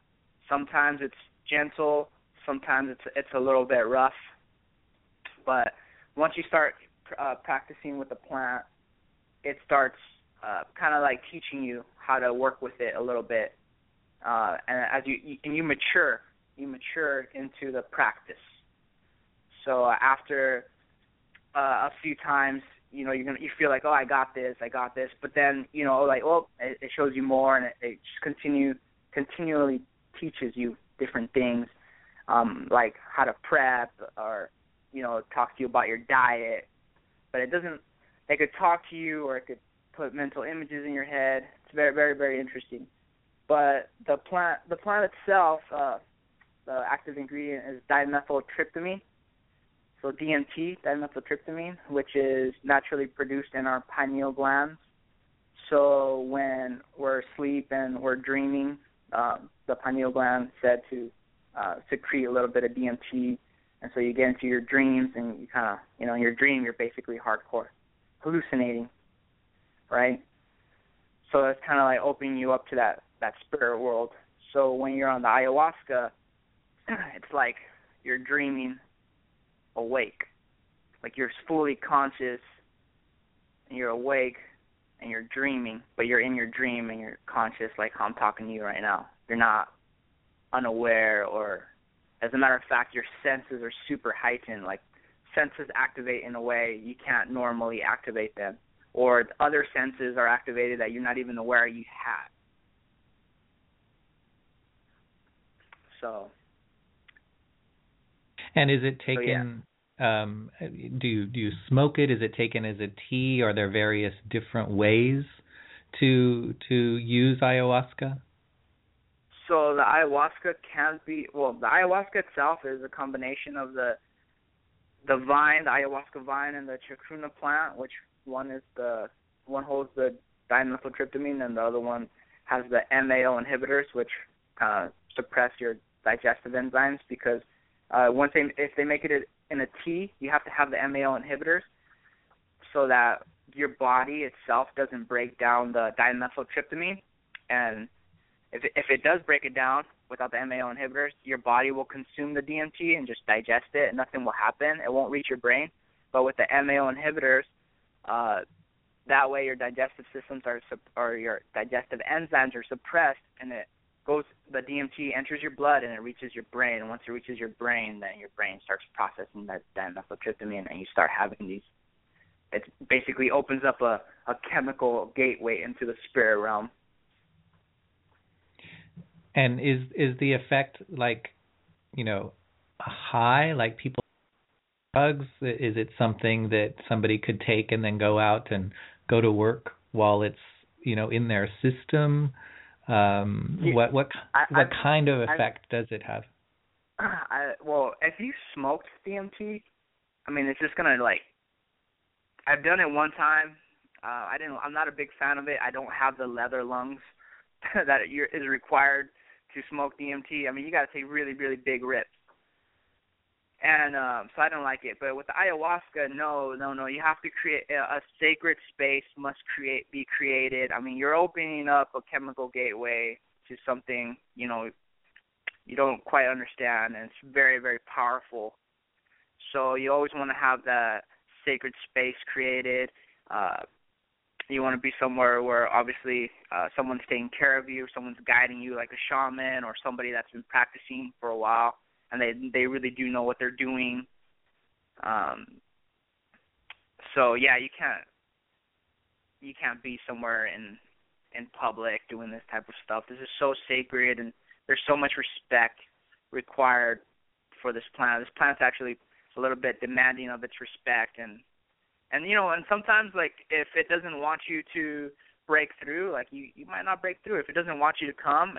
Sometimes it's gentle, sometimes it's it's a little bit rough, but once you start uh, practicing with the plant, it starts uh, kind of like teaching you how to work with it a little bit, uh, and as you, you and you mature, you mature into the practice. So uh, after uh, a few times, you know you're gonna you feel like oh I got this, I got this, but then you know like oh it, it shows you more, and it, it just continue continually teaches you different things um, like how to prep or you know talk to you about your diet, but it doesn't. They could talk to you or it could put mental images in your head. It's very very very interesting. But the plant the plant itself, uh, the active ingredient is dimethyltryptamine. So DMT, dimethyltryptamine, which is naturally produced in our pineal glands. So when we're asleep and we're dreaming, um, the pineal gland said to uh, secrete a little bit of DMT, and so you get into your dreams, and you kind of, you know, in your dream, you're basically hardcore hallucinating, right? So it's kind of like opening you up to that that spirit world. So when you're on the ayahuasca, it's like you're dreaming awake, like you're fully conscious, and you're awake, and you're dreaming, but you're in your dream and you're conscious, like how I'm talking to you right now. You're not unaware, or as a matter of fact, your senses are super heightened. Like senses activate in a way you can't normally activate them, or other senses are activated that you're not even aware you had. So. And is it taken? So, yeah. um, do you do you smoke it? Is it taken as a tea? Are there various different ways to to use ayahuasca? So the ayahuasca can be well. The ayahuasca itself is a combination of the the vine, the ayahuasca vine, and the chacruna plant, which one is the one holds the dimethyltryptamine, and the other one has the MAO inhibitors, which of suppress your digestive enzymes. Because uh, once they if they make it in a tea, you have to have the MAO inhibitors, so that your body itself doesn't break down the dimethyltryptamine, and if if it does break it down, without the MAO inhibitors, your body will consume the DMT and just digest it, and nothing will happen. It won't reach your brain. But with the MAO inhibitors, uh, that way your digestive systems are or your digestive enzymes are suppressed, and it goes. The DMT enters your blood and it reaches your brain. And once it reaches your brain, then your brain starts processing that that dimethyltryptamine, and you start having these. It basically opens up a a chemical gateway into the spirit realm and is is the effect like, you know, high like people drugs? Is it something that somebody could take and then go out and go to work while it's you know in their system? Um, what what I, what I, kind of effect I, does it have? I, well, if you smoked DMT, I mean, it's just gonna like. I've done it one time. Uh, I didn't. I'm not a big fan of it. I don't have the leather lungs that is required to smoke DMT, I mean, you got to take really, really big rips. And um, so I don't like it. But with ayahuasca, no, no, no. You have to create a, a sacred space. Must create, be created. I mean, you're opening up a chemical gateway to something you know you don't quite understand, and it's very, very powerful. So you always want to have that sacred space created. Uh, you want to be somewhere where obviously uh, someone's taking care of you, someone's guiding you, like a shaman or somebody that's been practicing for a while, and they they really do know what they're doing. Um, so yeah, you can't you can't be somewhere in in public doing this type of stuff. This is so sacred, and there's so much respect required for this plant. This plant's actually a little bit demanding of its respect, and and you know and sometimes like if it doesn't want you to break through like you you might not break through if it doesn't want you to come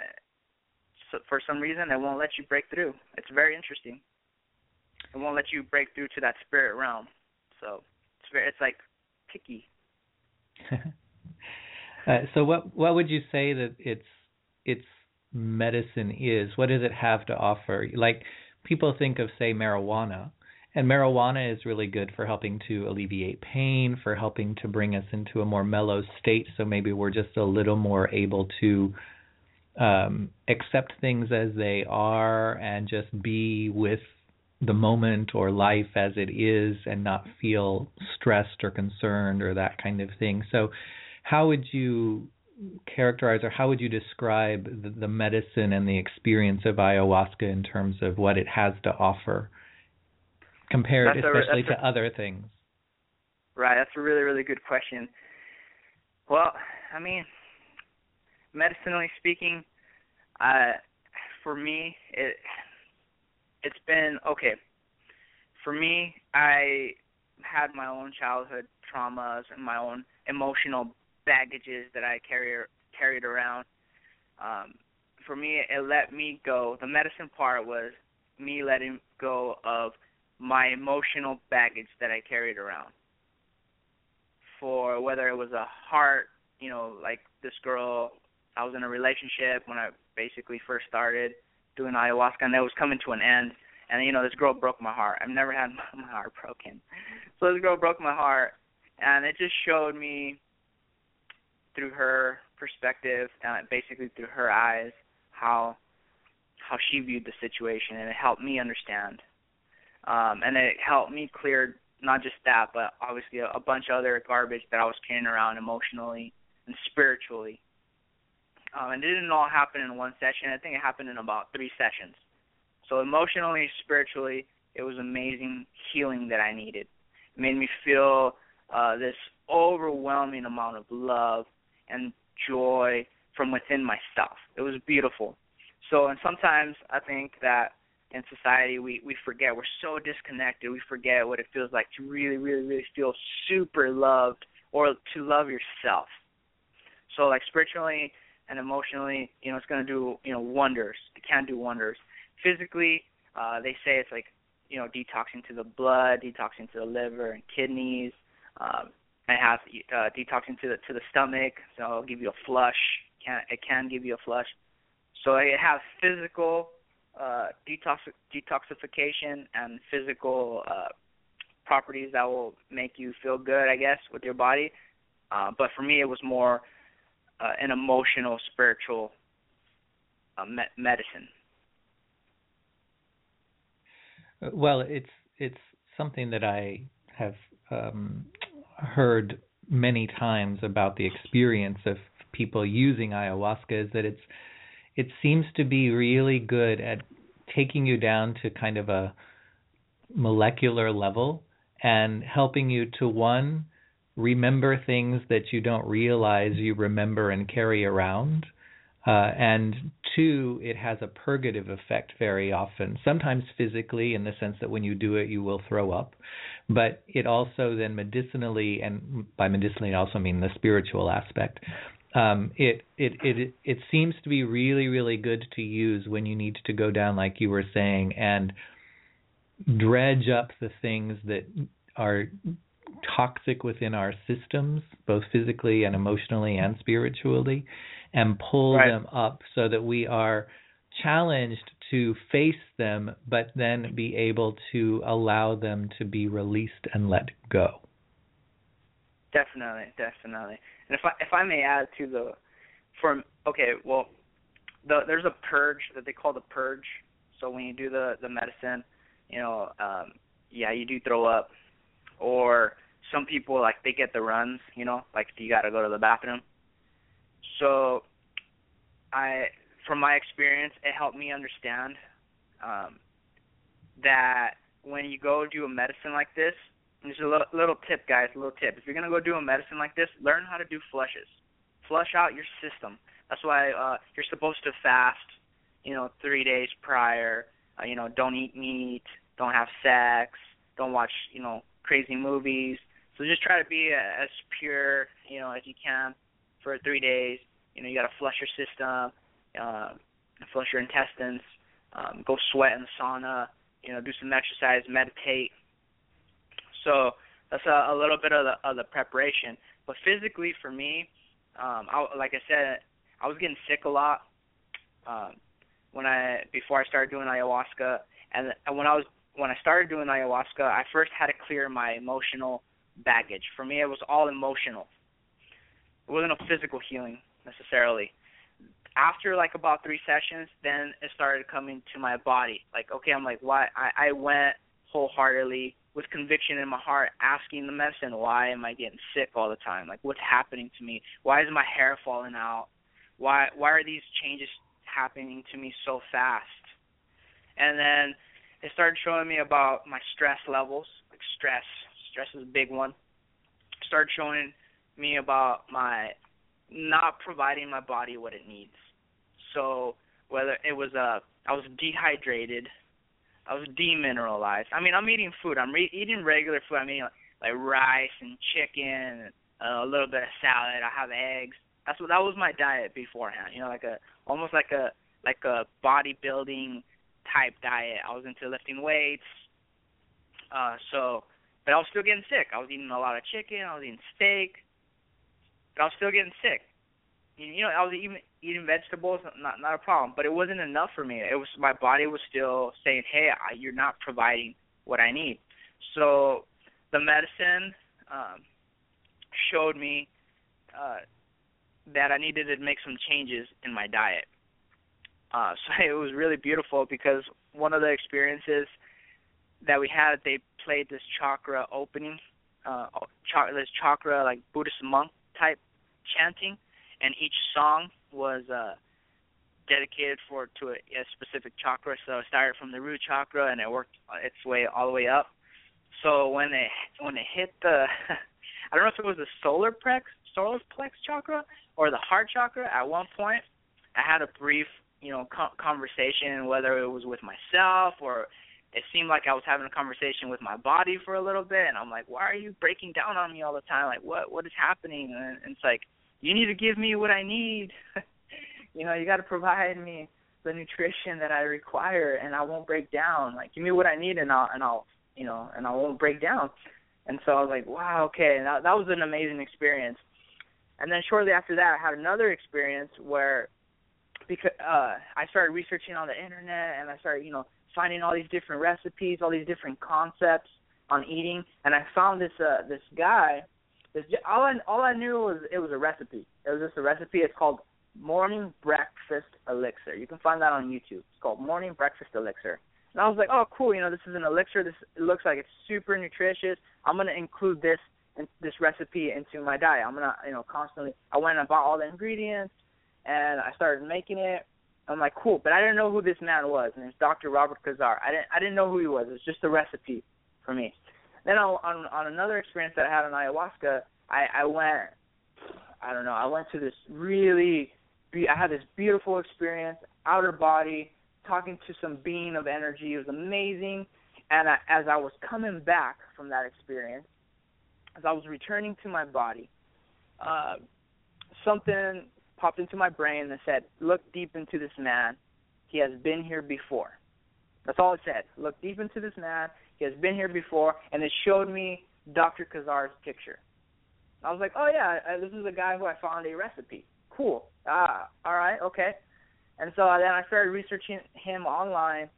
for some reason it won't let you break through. It's very interesting. It won't let you break through to that spirit realm. So it's very it's like picky. Uh, so what what would you say that its its medicine is? What does it have to offer? Like people think of say marijuana and marijuana is really good for helping to alleviate pain, for helping to bring us into a more mellow state. So maybe we're just a little more able to um, accept things as they are and just be with the moment or life as it is and not feel stressed or concerned or that kind of thing. So, how would you characterize or how would you describe the, the medicine and the experience of ayahuasca in terms of what it has to offer? compared that's especially a, to a, other things? Right, that's a really really good question. Well, I mean, medicinally speaking, uh, for me it it's been okay. For me, I had my own childhood traumas and my own emotional baggages that I carry carried around. Um, for me, it let me go. The medicine part was me letting go of my emotional baggage that I carried around. For whether it was a heart, you know, like this girl I was in a relationship when I basically first started doing ayahuasca, and it was coming to an end. And you know, this girl broke my heart. I've never had my heart broken. So this girl broke my heart, and it just showed me through her perspective, and basically through her eyes, how how she viewed the situation, and it helped me understand. Um, and it helped me clear not just that, but obviously a, a bunch of other garbage that I was carrying around emotionally and spiritually. Um, and it didn't all happen in one session. I think it happened in about three sessions. So emotionally, spiritually, it was amazing healing that I needed. It made me feel uh, this overwhelming amount of love and joy from within myself. It was beautiful. So, and sometimes I think that in society we we forget we're so disconnected. We forget what it feels like to really, really, really feel super loved or to love yourself. So, like spiritually and emotionally, you know, it's going to do you know wonders. It can do wonders. Physically, uh, they say it's like you know detoxing to the blood, detoxing to the liver and kidneys. Um, it has uh, detoxing to the to the stomach, so it'll give you a flush. Can it can give you a flush. So it has physical uh, detox detoxification and physical uh, properties that will make you feel good, I guess, with your body. Uh, but for me, it was more uh, an emotional, spiritual uh, me- medicine. Well, it's it's something that I have um, heard many times about the experience of people using ayahuasca is that it's it seems to be really good at taking you down to kind of a molecular level and helping you to one remember things that you don't realize you remember and carry around uh, and two, it has a purgative effect very often, sometimes physically, in the sense that when you do it, you will throw up. But it also then medicinally, and by medicinally, I also mean the spiritual aspect. Um, it, it it it seems to be really really good to use when you need to go down, like you were saying, and dredge up the things that are toxic within our systems, both physically and emotionally and spiritually, and pull right. them up so that we are challenged to face them, but then be able to allow them to be released and let go. Definitely, definitely. And if I if I may add to the, from okay, well, the there's a purge that they call the purge. So when you do the the medicine, you know, um, yeah, you do throw up, or some people like they get the runs, you know, like you got to go to the bathroom. So I from my experience it helped me understand um that when you go do a medicine like this just a little, little tip guys a little tip if you're to go do a medicine like this learn how to do flushes. Flush out your system. That's why uh you're supposed to fast you know 3 days prior uh, you know don't eat meat don't have sex don't watch you know crazy movies so just try to be as pure you know as you can for three days. You know, you got to flush your system, uh, flush your intestines, um, go sweat in the sauna. You know, do some exercise, meditate. So that's a, a little bit of the of the preparation. But physically, for me, um, I, like I said, I was getting sick a lot um, when I before I started doing ayahuasca, and, and when I was when I started doing ayahuasca, I first had to clear my emotional baggage. For me, it was all emotional. It wasn't a physical healing necessarily. After like about three sessions, then it started coming to my body. Like, okay, I'm like, why? I, I went wholeheartedly with conviction in my heart, asking the medicine, why am I getting sick all the time? Like, what's happening to me? Why is my hair falling out? Why why are these changes happening to me so fast? And then it started showing me about my stress levels, like stress. Stress is a big one. It started showing me about my not providing my body what it needs. So whether it was a, uh, I was dehydrated, I was demineralized. I mean, I'm eating food. I'm re- eating regular food. I'm eating like, like rice and chicken, and uh, a little bit of salad. I have eggs. That's what that was my diet beforehand. You know, like a almost like a like a bodybuilding type diet. I was into lifting weights. Uh, so, but I was still getting sick. I was eating a lot of chicken. I was eating steak but I was still getting sick. you know, I was even eating vegetables, not not a problem, but it wasn't enough for me. It was my body was still saying, "Hey, I, you're not providing what I need." So the medicine um, showed me uh, that I needed to make some changes in my diet. Uh, so it was really beautiful because one of the experiences that we had, they played this chakra opening, uh, ch- this chakra like Buddhist monk type chanting, and each song was uh, dedicated for to a, a specific chakra. So it started from the root chakra and it worked its way all the way up. So when it when it hit the, I don't know if it was the solar plex solar plex chakra or the heart chakra. At one point, I had a brief you know co- conversation, whether it was with myself or it seemed like I was having a conversation with my body for a little bit, and I'm like, why are you breaking down on me all the time? Like, what what is happening? And, it's like, you need to give me what I need. you know, you got to provide me the nutrition that I require, and I won't break down. Like, give me what I need, and I'll and I'll you know, and I won't break down. And so I was like, wow, okay, and that, that was an amazing experience. And then shortly after that, I had another experience where because uh I started researching on the internet and I started, you know, finding all these different recipes, all these different concepts on eating, and I found this uh this guy. This all I all I knew was it was a recipe. It was just a recipe. It's called Morning Breakfast Elixir. You can find that on YouTube. It's called Morning Breakfast Elixir. And I was like, oh, cool. You know, this is an elixir. This it looks like it's super nutritious. I'm gonna include this in, this recipe into my diet. I'm gonna, you know, constantly. I went and bought all the ingredients, and I started making it. I'm like, cool, but I didn't know who this man was, and it's Dr. Robert Cassar. I didn't, I didn't know who he was. It was just a recipe for me. Then on on, on another experience that I had on ayahuasca, I I went, I don't know, I went to this really, I had this beautiful experience, outer body, talking to some being of energy. It was amazing. And I, as I was coming back from that experience, as I was returning to my body, uh, something popped into my brain that said, "Look deep into this man. He has been here before." That's all it said. Look deep into this man. He has been here before, and it showed me Dr. Cassar's picture. I was like, "Oh yeah, this is a guy who I found a recipe. Cool. Ah, all right, okay." And so then I started researching him online,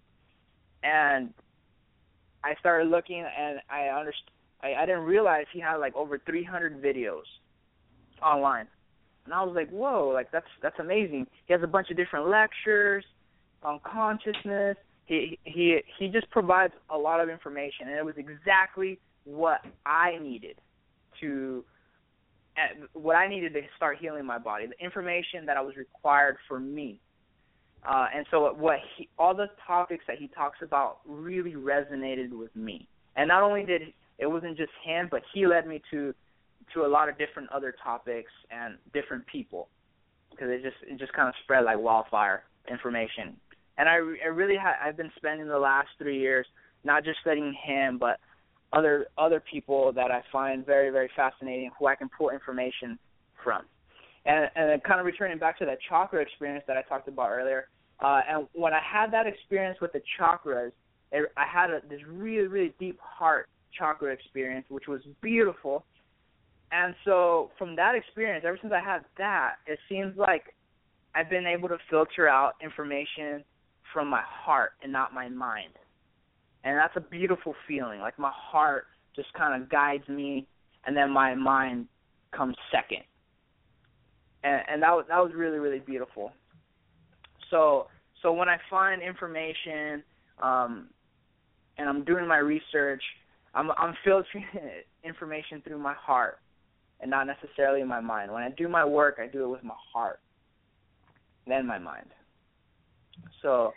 and I started looking, and I understood. I, I didn't realize he had like over 300 videos online, and I was like, "Whoa! Like that's that's amazing." He has a bunch of different lectures on consciousness. He he he just provides a lot of information, and it was exactly what I needed to what I needed to start healing my body. The information that I was required for me uh, and so what he, all the topics that he talks about really resonated with me. And not only did it wasn't just him, but he led me to to a lot of different other topics and different people because it just it just kind of spread like wildfire information. And I, I really ha- I've been spending the last three years not just studying him, but other other people that I find very very fascinating who I can pull information from. And and kind of returning back to that chakra experience that I talked about earlier, uh, and when I had that experience with the chakras, it, I had a, this really, really deep heart chakra experience, which was beautiful. And so from that experience, ever since I had that, it seems like I've been able to filter out information from my heart and not my mind. And that's a beautiful feeling. Like my heart just kind of guides me, and then my mind comes second. And, and that was that was really really beautiful. So so when I find information um, and I'm doing my research, I'm I'm filtering information through my heart and not necessarily my mind. When I do my work, I do it with my heart, then my mind. So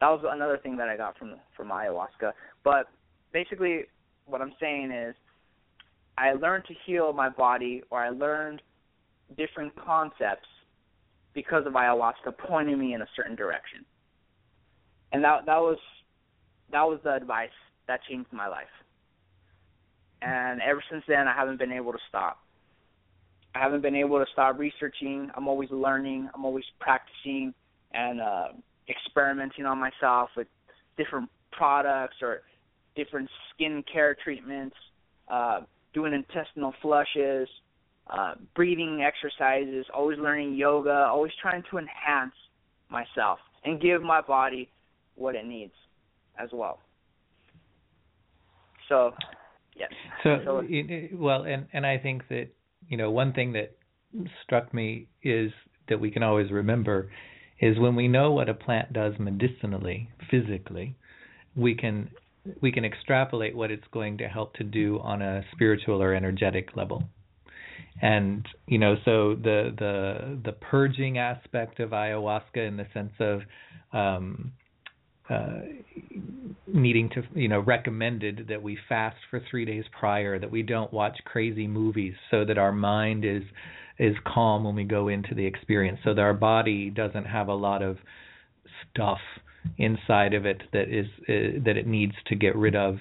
that was another thing that I got from from ayahuasca. But basically, what I'm saying is, I learned to heal my body, or I learned different concepts because of ayahuasca pointing me in a certain direction. And that that was that was the advice that changed my life. And ever since then I haven't been able to stop. I haven't been able to stop researching. I'm always learning, I'm always practicing and uh experimenting on myself with different products or different skin care treatments, uh doing intestinal flushes, uh, breathing exercises, always learning yoga, always trying to enhance myself and give my body what it needs as well. So, yes. So, so well, and and I think that you know one thing that struck me is that we can always remember is when we know what a plant does medicinally, physically, we can we can extrapolate what it's going to help to do on a spiritual or energetic level. And you know, so the the the purging aspect of ayahuasca in the sense of um, uh, needing to, you know, recommended that we fast for three days prior, that we don't watch crazy movies, so that our mind is is calm when we go into the experience, so that our body doesn't have a lot of stuff inside of it that is uh, that it needs to get rid of.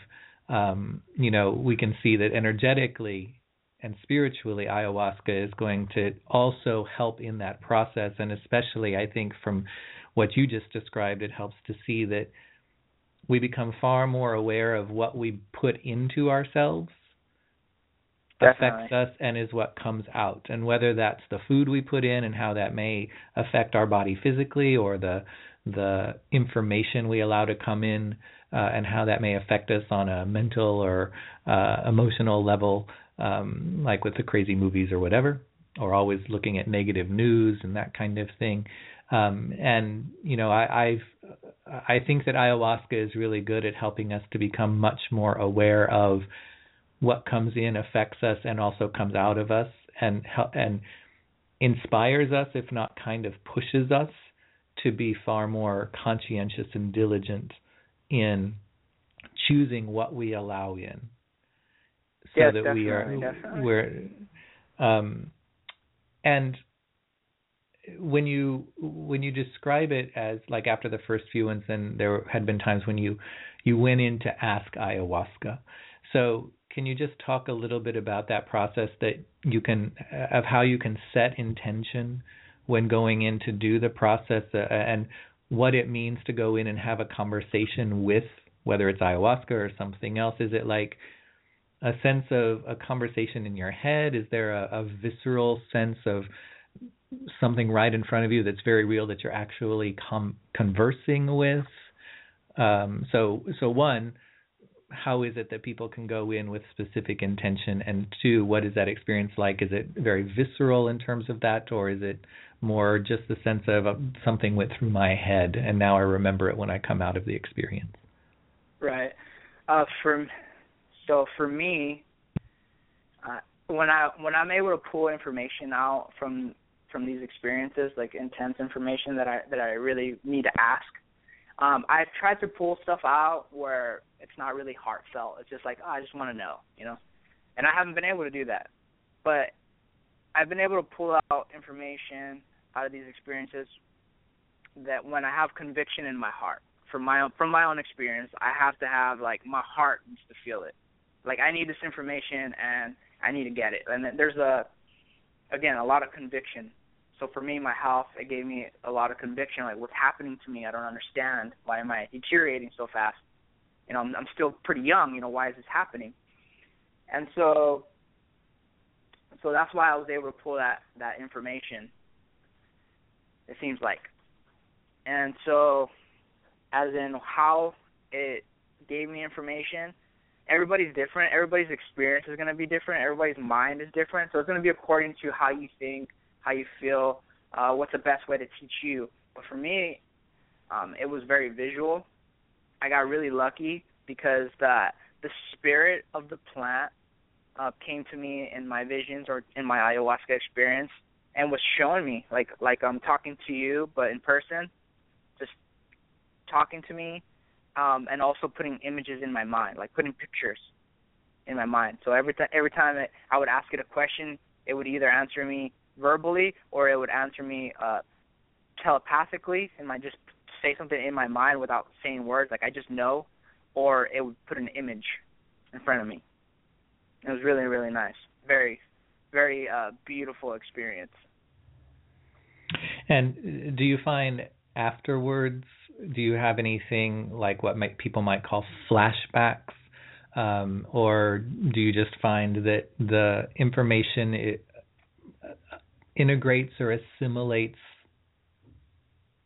Um, you know, we can see that energetically and spiritually, ayahuasca is going to also help in that process, and especially, I think, from what you just described, it helps to see that we become far more aware of what we put into ourselves Definitely. affects us and is what comes out and whether that's the food we put in and how that may affect our body physically or the the information we allow to come in uh, and how that may affect us on a mental or uh, emotional level um, like with the crazy movies or whatever or always looking at negative news and that kind of thing um, and you know I, I've I think that ayahuasca is really good at helping us to become much more aware of what comes in affects us and also comes out of us and and inspires us if not kind of pushes us to be far more conscientious and diligent in choosing what we allow in so yes, that we are definitely. we're um and when you when you describe it as like after the first few ones then there had been times when you you went in to ask ayahuasca. So can you just talk a little bit about that process that you can of how you can set intention when going in to do the process uh, and what it means to go in and have a conversation with whether it's ayahuasca or something else? Is it like a sense of a conversation in your head? Is there a, a visceral sense of something right in front of you that's very real that you're actually com- conversing with. Um, so so one how is it that people can go in with specific intention? And two what is that experience like? Is it very visceral in terms of that or is it more just the sense of uh, something went through my head and now i remember it when i come out of the experience? Right. Uh for so for me uh, when i when i'm able to pull information out from from these experiences like intense information that i that i really need to ask um, I've tried to pull stuff out where it's not really heartfelt. It's just like, oh, I just want to know, you know. And I haven't been able to do that. But I've been able to pull out information out of these experiences that when I have conviction in my heart from my own from my own experience, I have to have like my heart needs to feel it. Like I need this information and I need to get it. And there's a again a lot of conviction so for me, my health it gave me a lot of conviction. Like what's happening to me? I don't understand. Why am I deteriorating so fast? You know, I'm, I'm still pretty young. You know, why is this happening? And so, so that's why I was able to pull that that information. It seems like, and so, as in how it gave me information. Everybody's different. Everybody's experience is going to be different. Everybody's mind is different. So it's going to be according to how you think how you feel, uh, what's the best way to teach you. But for me, um, it was very visual. I got really lucky because the the spirit of the plant uh, came to me in my visions or in my ayahuasca experience and was showing me like like I'm talking to you but in person, just talking to me, um, and also putting images in my mind, like putting pictures in my mind. So every time every time it, I would ask it a question, it would either answer me verbally or it would answer me uh telepathically and might just say something in my mind without saying words like I just know or it would put an image in front of me. It was really really nice. Very very uh beautiful experience. And do you find afterwards do you have anything like what might, people might call flashbacks um, or do you just find that the information it, integrates or assimilates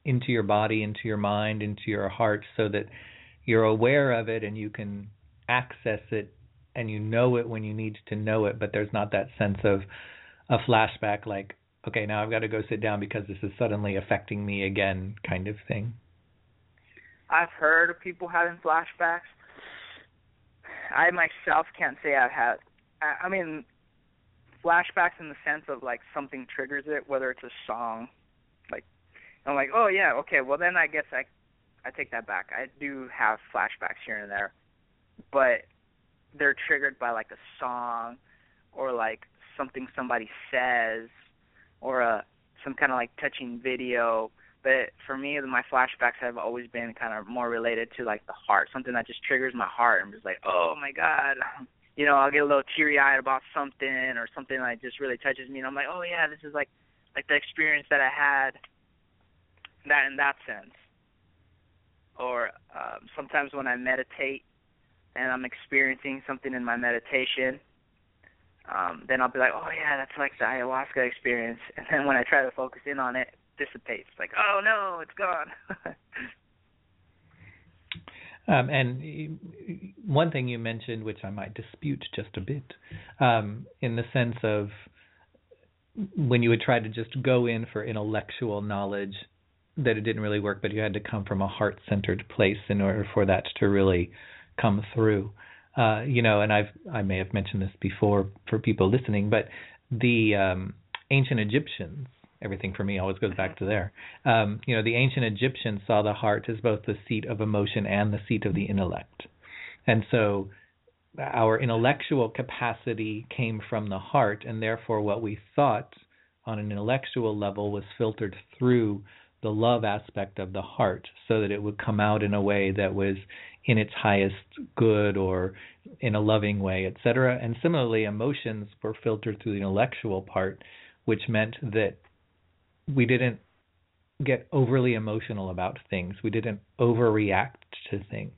into your body, into your mind, into your heart, so that you're aware of it and you can access it and you know it when you need to know it, but there's not that sense of a flashback like, okay, now I've got to go sit down because this is suddenly affecting me again kind of thing. I've heard of people having flashbacks. I myself can't say I've had. I, mean, flashbacks in the sense of like something triggers it, whether it's a song. Like I'm like, oh yeah, okay, well then I guess I I take that back. I do have flashbacks here and there, but they're triggered by like a song or like something somebody says or a some kind of like touching video. But for me, my flashbacks have always been kind of more related to like the heart, something that just triggers my heart. I'm just like, oh my god, you know, I'll get a little teary eyed about something or something that just really touches me, and I'm like, oh yeah, this is like like the experience that I had. That in that sense, or um, sometimes when I meditate and I'm experiencing something in my meditation, um, then I'll be like, oh yeah, that's like the ayahuasca experience. And then when I try to focus in on it, it dissipates. Like, oh no, it's gone. um, and one thing you mentioned, which I might dispute just a bit, um, in the sense of when you would try to just go in for intellectual knowledge, that it didn't really work, but you had to come from a heart-centered place in order for that to really come through. Uh, you know, and I've I may have mentioned this before for people listening, but the um, ancient Egyptians, everything for me always goes back to there. Um, you know, the ancient Egyptians saw the heart as both the seat of emotion and the seat of the intellect, and so our intellectual capacity came from the heart, and therefore what we thought on an intellectual level was filtered through the love aspect of the heart so that it would come out in a way that was in its highest good or in a loving way, etc. And similarly, emotions were filtered through the intellectual part, which meant that we didn't get overly emotional about things. We didn't overreact to things.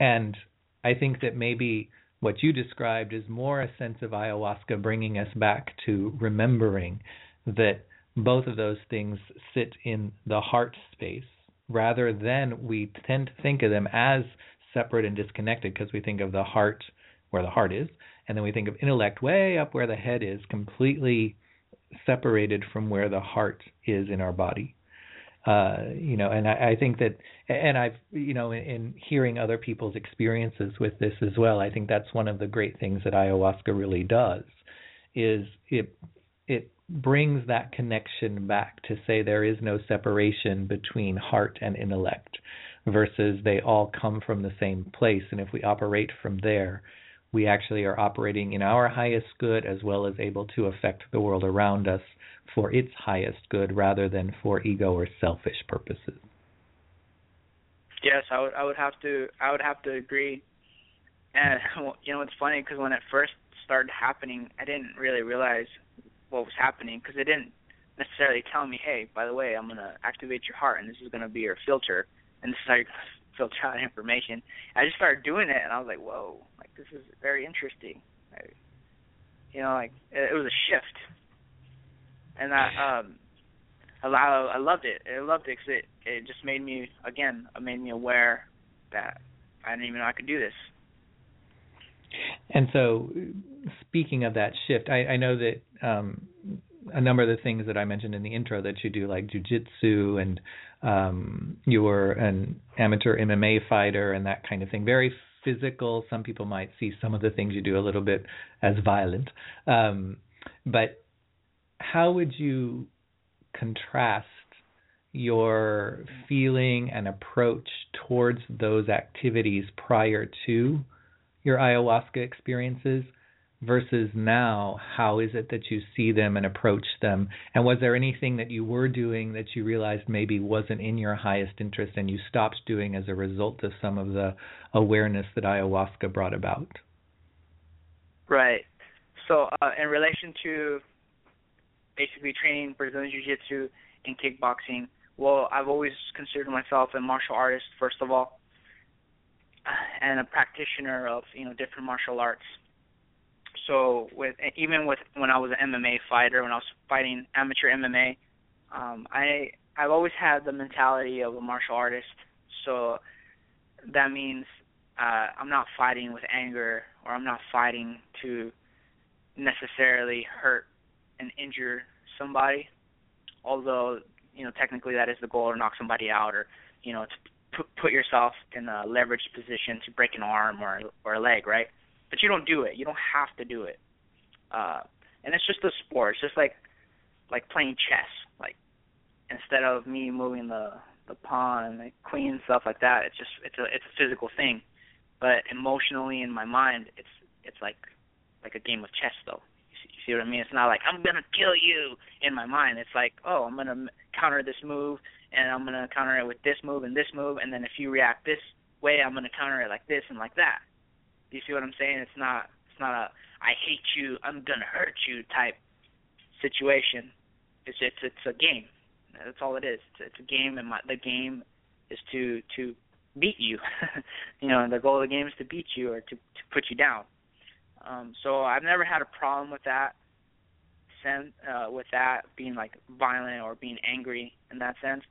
And I think that maybe what you described is more a sense of ayahuasca bringing us back to remembering that both of those things sit in the heart space rather than we tend to think of them as separate and disconnected because we think of the heart where the heart is, and then we think of intellect way up where the head is, completely separated from where the heart is in our body. Uh, you know, and I, I think that, and I've, you know, in, in hearing other people's experiences with this as well, I think that's one of the great things that ayahuasca really does, is it it brings that connection back to say there is no separation between heart and intellect versus they all come from the same place and if we operate from there we actually are operating in our highest good as well as able to affect the world around us for its highest good rather than for ego or selfish purposes. Yes i would i would have to i would have to agree. And you know it's funny because when it first started happening i didn't really realize what was happening because they didn't necessarily tell me, hey, by the way, I'm gonna activate your heart and this is gonna be your filter and this is how you're filter out information. I just started doing it and I was like, whoa, like this is very interesting. I, you know, like it, it was a shift, and I um, I, I loved it. I loved it because it it just made me again, it made me aware that I didn't even know I could do this. And so, speaking of that shift, I, I know that um, a number of the things that I mentioned in the intro that you do, like jujitsu, and um, you were an amateur MMA fighter and that kind of thing, very physical. Some people might see some of the things you do a little bit as violent. Um, but how would you contrast your feeling and approach towards those activities prior to your ayahuasca experiences versus now how is it that you see them and approach them? And was there anything that you were doing that you realized maybe wasn't in your highest interest and you stopped doing as a result of some of the awareness that ayahuasca brought about? Right. So uh, in relation to basically training brazilian jiu-jitsu and kickboxing well i've always considered myself a martial artist first of all and a practitioner of you know different martial arts. So with even with when I was an MMA fighter, when I was fighting amateur MMA, um, I I've always had the mentality of a martial artist. So that means uh, I'm not fighting with anger, or I'm not fighting to necessarily hurt and injure somebody. Although you know technically that is the goal, or knock somebody out, or you know to put put yourself in a leveraged position to break an arm or or a leg, right? But you don't do it. You don't have to do it. Uh, and it's just a sport. It's just like like playing chess. Like instead of me moving the the pawn and the queen and stuff like that, it's just it's a it's a physical thing. But emotionally in my mind, it's it's like like a game of chess though. You see, you see what I mean? It's not like I'm gonna kill you in my mind. It's like oh I'm gonna counter this move and I'm gonna counter it with this move and this move, and then if you react this way, I'm gonna counter it like this and like that. You see what I'm saying? It's not it's not a I hate you, I'm gonna hurt you type situation. It's it's it's a game. That's all it is. It's, it's a game, and my, the game is to to beat you. you know, the goal of the game is to beat you or to to put you down. Um, so I've never had a problem with that. Sense uh, with that being like violent or being angry in that sense.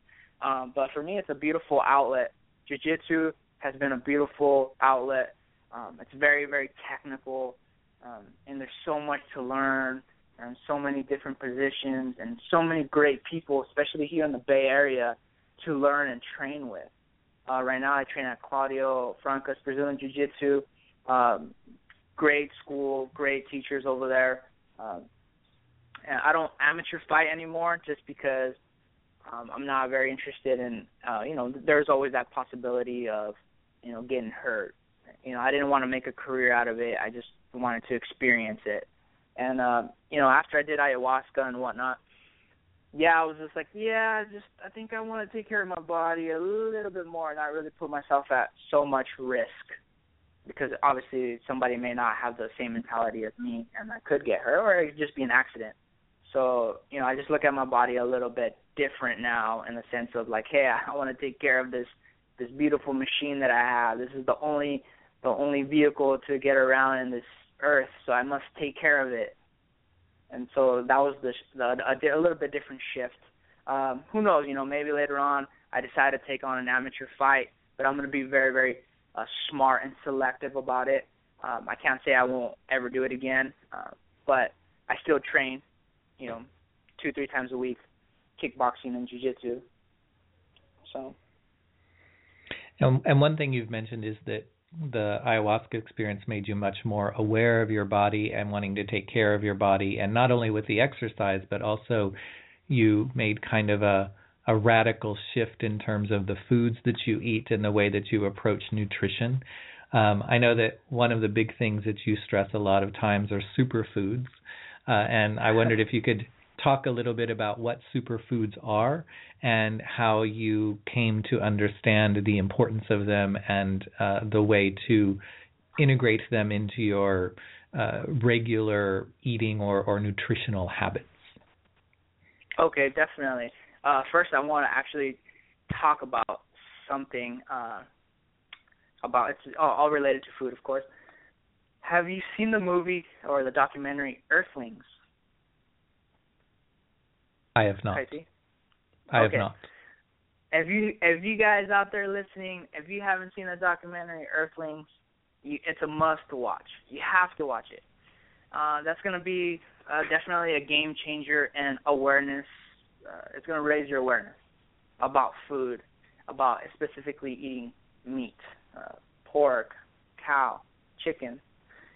Um, but for me, it's a beautiful outlet. Jiu-jitsu has been a beautiful outlet. Um, it's very, very technical, um, and there's so much to learn, and so many different positions, and so many great people, especially here in the Bay Area, to learn and train with. Uh, right now, I train at Claudio Franca's Brazilian Jiu-Jitsu. Um, great school, great teachers over there. Um, and I don't amateur fight anymore just because um, I'm not very interested in, uh, you know, there's always that possibility of, you know, getting hurt. You know, I didn't want to make a career out of it. I just wanted to experience it. And, uh, you know, after I did ayahuasca and whatnot, yeah, I was just like, yeah, I just I think I want to take care of my body a little bit more and not really put myself at so much risk because obviously somebody may not have the same mentality as me and I could get hurt or it could just be an accident. So, you know, I just look at my body a little bit different now in the sense of like, hey, I want to take care of this this beautiful machine that I have. This is the only the only vehicle to get around in this earth, so I must take care of it. And so that was the, the a, a little bit different shift. Um, who knows? You know, maybe later on I decide to take on an amateur fight, but I'm going to be very, very uh, smart and selective about it. Um, I can't say I won't ever do it again, uh, but I still train, you know, two, three times a week kickboxing and jiu-jitsu. So. And, and one thing you've mentioned is that the ayahuasca experience made you much more aware of your body and wanting to take care of your body, and not only with the exercise, but also you made kind of a a radical shift in terms of the foods that you eat and the way that you approach nutrition. Um, I know that one of the big things that you stress a lot of times are superfoods, uh, and I wondered if you could talk a little bit about what superfoods are and how you came to understand the importance of them and uh, the way to integrate them into your uh, regular eating or, or nutritional habits. Okay, definitely. Uh, first, I want to actually talk about something uh, about it's all related to food, of course. Have you seen the movie or the documentary Earthlings? I have not. I I okay. have not. If you if you guys out there listening, if you haven't seen the documentary Earthlings, you, it's a must watch. You have to watch it. Uh, that's going to be uh, definitely a game changer in awareness. Uh, it's going to raise your awareness about food, about specifically eating meat, uh, pork, cow, chicken,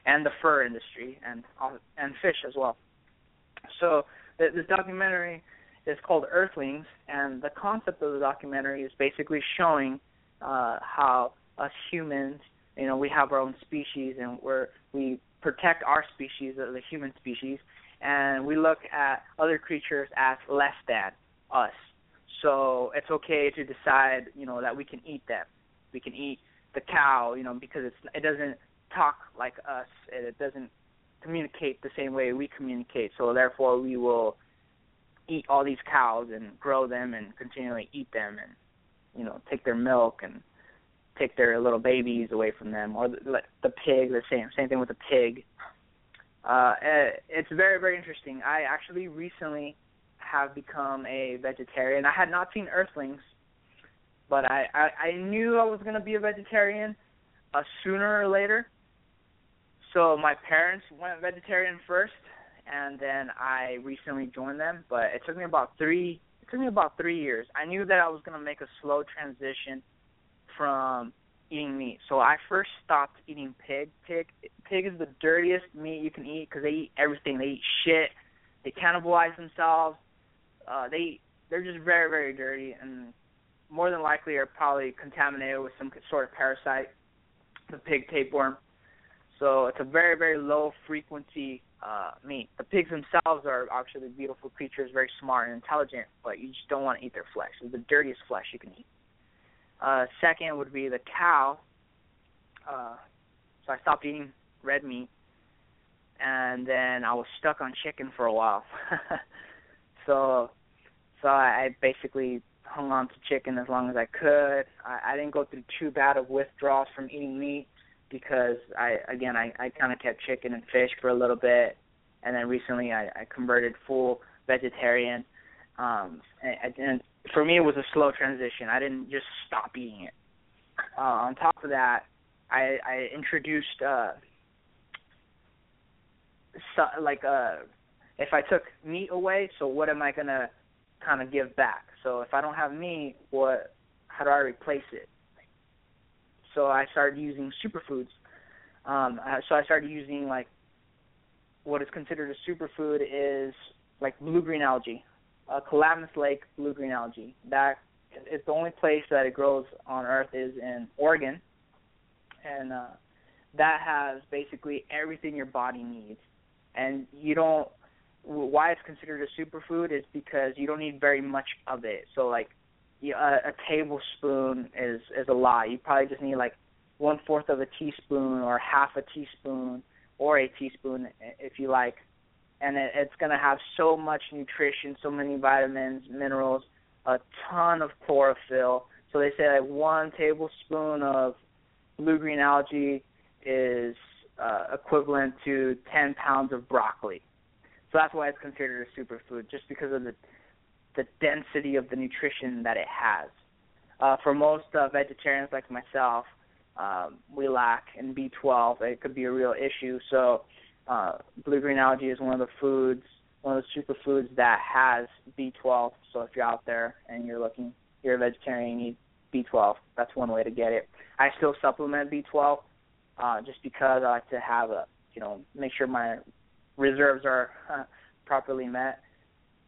and the fur industry, and and fish as well. So this documentary is called Earthlings, and the concept of the documentary is basically showing uh, how us humans, you know, we have our own species, and we're we protect our species, the human species, and we look at other creatures as less than us. So it's okay to decide, you know, that we can eat them. We can eat the cow, you know, because it's it doesn't talk like us. It doesn't communicate the same way we communicate. So therefore, we will eat all these cows and grow them and continually eat them and you know take their milk and take their little babies away from them or the, the pig the same same thing with the pig Uh, eh, it's very very interesting. I actually recently have become a vegetarian. I had not seen Earthlings, but I I, I knew I was going to be a vegetarian uh, sooner or later. So my parents went vegetarian first, and then I recently joined them. But it took me about three. It took me about three years. I knew that I was to make a slow transition from eating meat. So I first stopped eating pig. Pig pig is the dirtiest meat you can eat because they eat everything. They eat shit. They cannibalize themselves. Uh, they they're just very very dirty and more than likely are probably contaminated with some sort of parasite, the pig tapeworm. So it's a very very low frequency uh, meat. The pigs themselves are actually beautiful creatures, very smart and intelligent, but you just don't want to eat their flesh. It's the dirtiest flesh you can eat. Uh, second would be the cow. Uh, so I stopped eating red meat, and then I was stuck on chicken for a while. so, so I basically hung on to chicken as long as I could. I, I didn't go through too bad of withdrawals from eating meat because I again I, I kind of kept chicken and fish for a little bit, and then recently I, I converted full vegetarian. Um, and, and for me it was a slow transition. I didn't just stop eating it. Uh, on top of that, I, I introduced uh, so, like uh, if I took meat away, so what am I gonna kind of give back? So if I don't have meat, what how do I replace it? So I started using superfoods. Um, so I started using like what is considered a superfood is like blue green algae, uh, Klamath Lake blue green algae. That it's the only place that it grows on Earth is in Oregon, and uh, that has basically everything your body needs. And you don't. Why it's considered a superfood is because you don't need very much of it. So like, you know, a, a tablespoon is is a lot. You probably just need like one fourth of a teaspoon or half a teaspoon or a teaspoon if you like and it, it's going to have so much nutrition, so many vitamins, minerals, a ton of chlorophyll. So they say like one tablespoon of blue green algae is uh, equivalent to 10 pounds of broccoli. So that's why it's considered a superfood, just because of the the density of the nutrition that it has. Uh, for most uh, vegetarians like myself, um, we lack in B12. It could be a real issue. So uh, blue green algae is one of the foods, one of the superfoods that has B12. So if you're out there and you're looking, you're a vegetarian, you need B12. That's one way to get it. I still supplement B12 uh, just because I like to have a, you know, make sure my reserves are uh, properly met,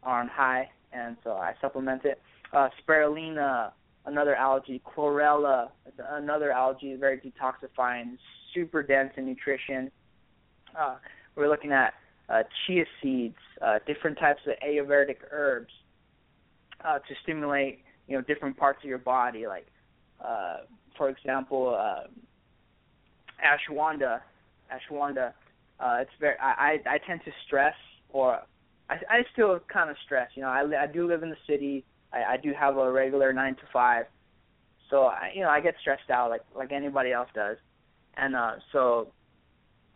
are on high, and so I supplement it. Uh, spirulina, another algae, chlorella, another algae, very detoxifying, super dense in nutrition. Uh, we're looking at uh, chia seeds, uh, different types of Ayurvedic herbs uh, to stimulate, you know, different parts of your body. Like, uh, for example, uh, ashwanda. Ashwanda. Uh, it's very. I, I I tend to stress, or I I still kind of stress. You know, I I do live in the city. I, I do have a regular nine to five, so I you know I get stressed out like like anybody else does, and uh so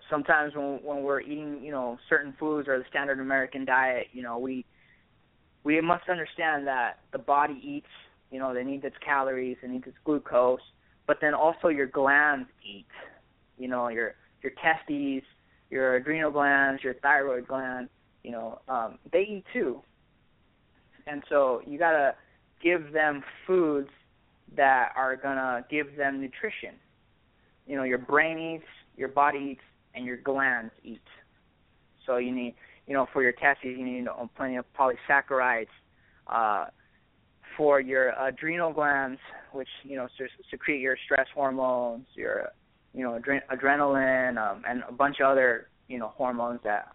sometimes when when we're eating you know certain foods or the standard American diet, you know we we must understand that the body eats, you know, they need its calories, it needs its glucose, but then also your glands eat, you know, your your testes, your adrenal glands, your thyroid gland, you know, um, they eat too. And so you gotta give them foods that are gonna give them nutrition. You know, your brain eats, your body eats, and your glands eat. So you need, you know, for your testes, you need plenty of polysaccharides. Uh, for your adrenal glands, which you know secrete your stress hormones, your you know adre- adrenaline, um, and a bunch of other you know hormones that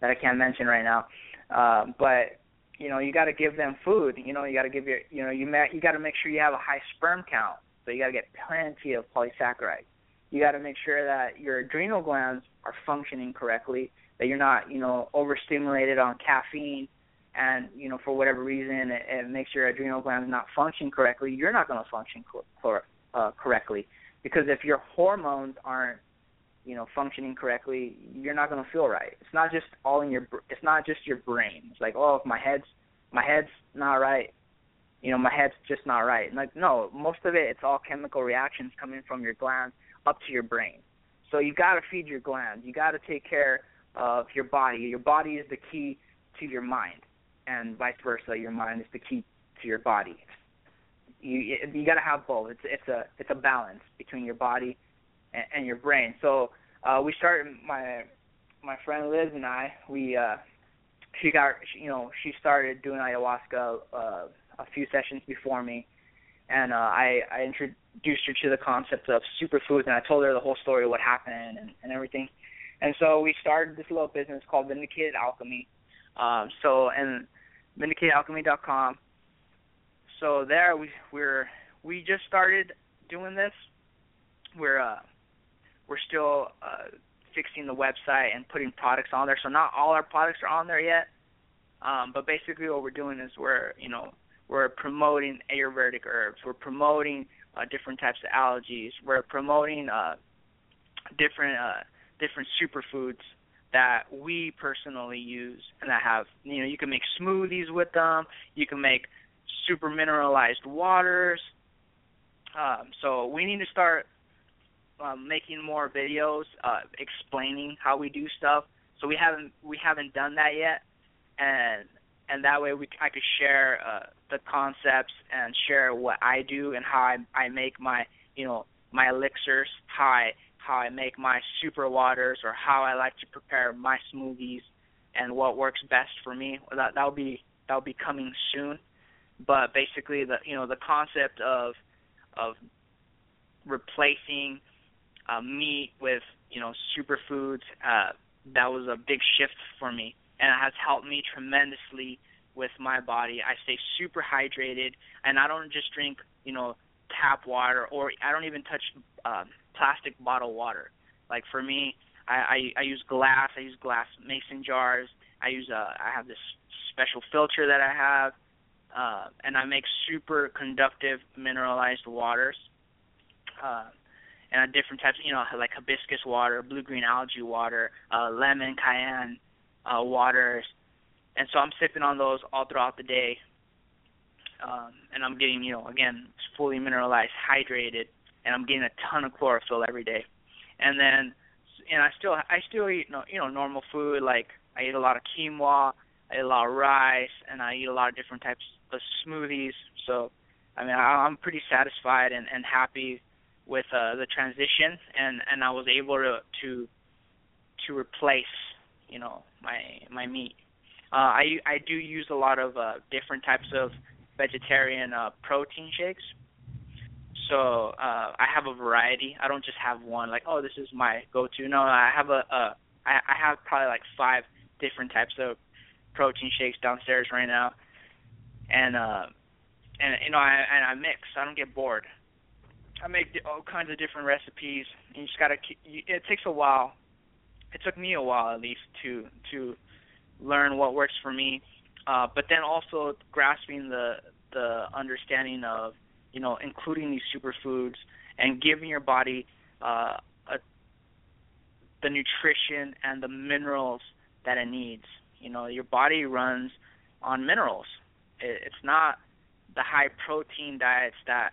that I can't mention right now. Uh, but you know you got to give them food. You know you got to give your you know you ma- you got to make sure you have a high sperm count. So you got to get plenty of polysaccharides you got to make sure that your adrenal glands are functioning correctly, that you're not, you know, overstimulated on caffeine, and you know for whatever reason it, it makes your adrenal glands not function correctly. You're not going to function cor- uh, correctly because if your hormones aren't you know, functioning correctly, you're not gonna feel right. It's not just all in your. It's not just your brain. It's like, oh, if my head's my head's not right, you know, my head's just not right. And like, no, most of it, it's all chemical reactions coming from your glands up to your brain. So you've got to feed your glands. You got to take care of your body. Your body is the key to your mind, and vice versa. Your mind is the key to your body. You you got to have both. It's it's a it's a balance between your body and, and your brain. So uh, we started my my friend Liz and I. We uh, she got you know she started doing ayahuasca uh, a few sessions before me, and uh, I I introduced her to the concept of superfoods, and I told her the whole story of what happened and, and everything. And so we started this little business called Vindicated Alchemy. Um, so and vindicatedalchemy.com. So there we we're we just started doing this. We're uh we're still uh, fixing the website and putting products on there. So not all our products are on there yet. Um, but basically, what we're doing is we're you know we're promoting Ayurvedic herbs. We're promoting uh, different types of algaes. We're promoting uh, different uh, different superfoods that we personally use and that have you know you can make smoothies with them. You can make super mineralized waters. Um, so we need to start um, making more videos uh, explaining how we do stuff. So we haven't we haven't done that yet, and and that way we I could share uh, the concepts and share what I do and how I I make my you know my elixirs, how I how I make my super waters, or how I like to prepare my smoothies, and what works best for me. That that'll be that'll be coming soon. But basically, the you know the concept of of replacing uh, meat with you know superfoods. Uh, that was a big shift for me, and it has helped me tremendously with my body. I stay super hydrated, and I don't just drink you know tap water, or I don't even touch uh, plastic bottle water. Like for me, I, I I use glass. I use glass mason jars. I use a I have this special filter that I have, uh, and I make super conductive mineralized waters. Uh, and different types, you know, like hibiscus water, blue green algae water, uh, lemon cayenne uh, waters, and so I'm sipping on those all throughout the day, um, and I'm getting, you know, again, fully mineralized, hydrated, and I'm getting a ton of chlorophyll every day, and then, and I still, I still eat, you know, normal food like I eat a lot of quinoa, I eat a lot of rice, and I eat a lot of different types of smoothies. So, I mean, I'm pretty satisfied and, and happy with uh, the transition, and and I was able to to to replace you know my my meat. Uh, I I do use a lot of uh, different types of vegetarian uh, protein shakes. So uh, I have a variety. I don't just have one like oh this is my go-to. No, I have a, a I, I have probably like five different types of protein shakes downstairs right now, and uh, and you know I and I mix. I don't get bored. I make all kinds of different recipes. And you just gotta. It takes a while. It took me a while at least to to learn what works for me, uh, but then also grasping the the understanding of you know including these superfoods and giving your body uh, a, the nutrition and the minerals that it needs. You know, your body runs on minerals. It, it's not the high protein diets that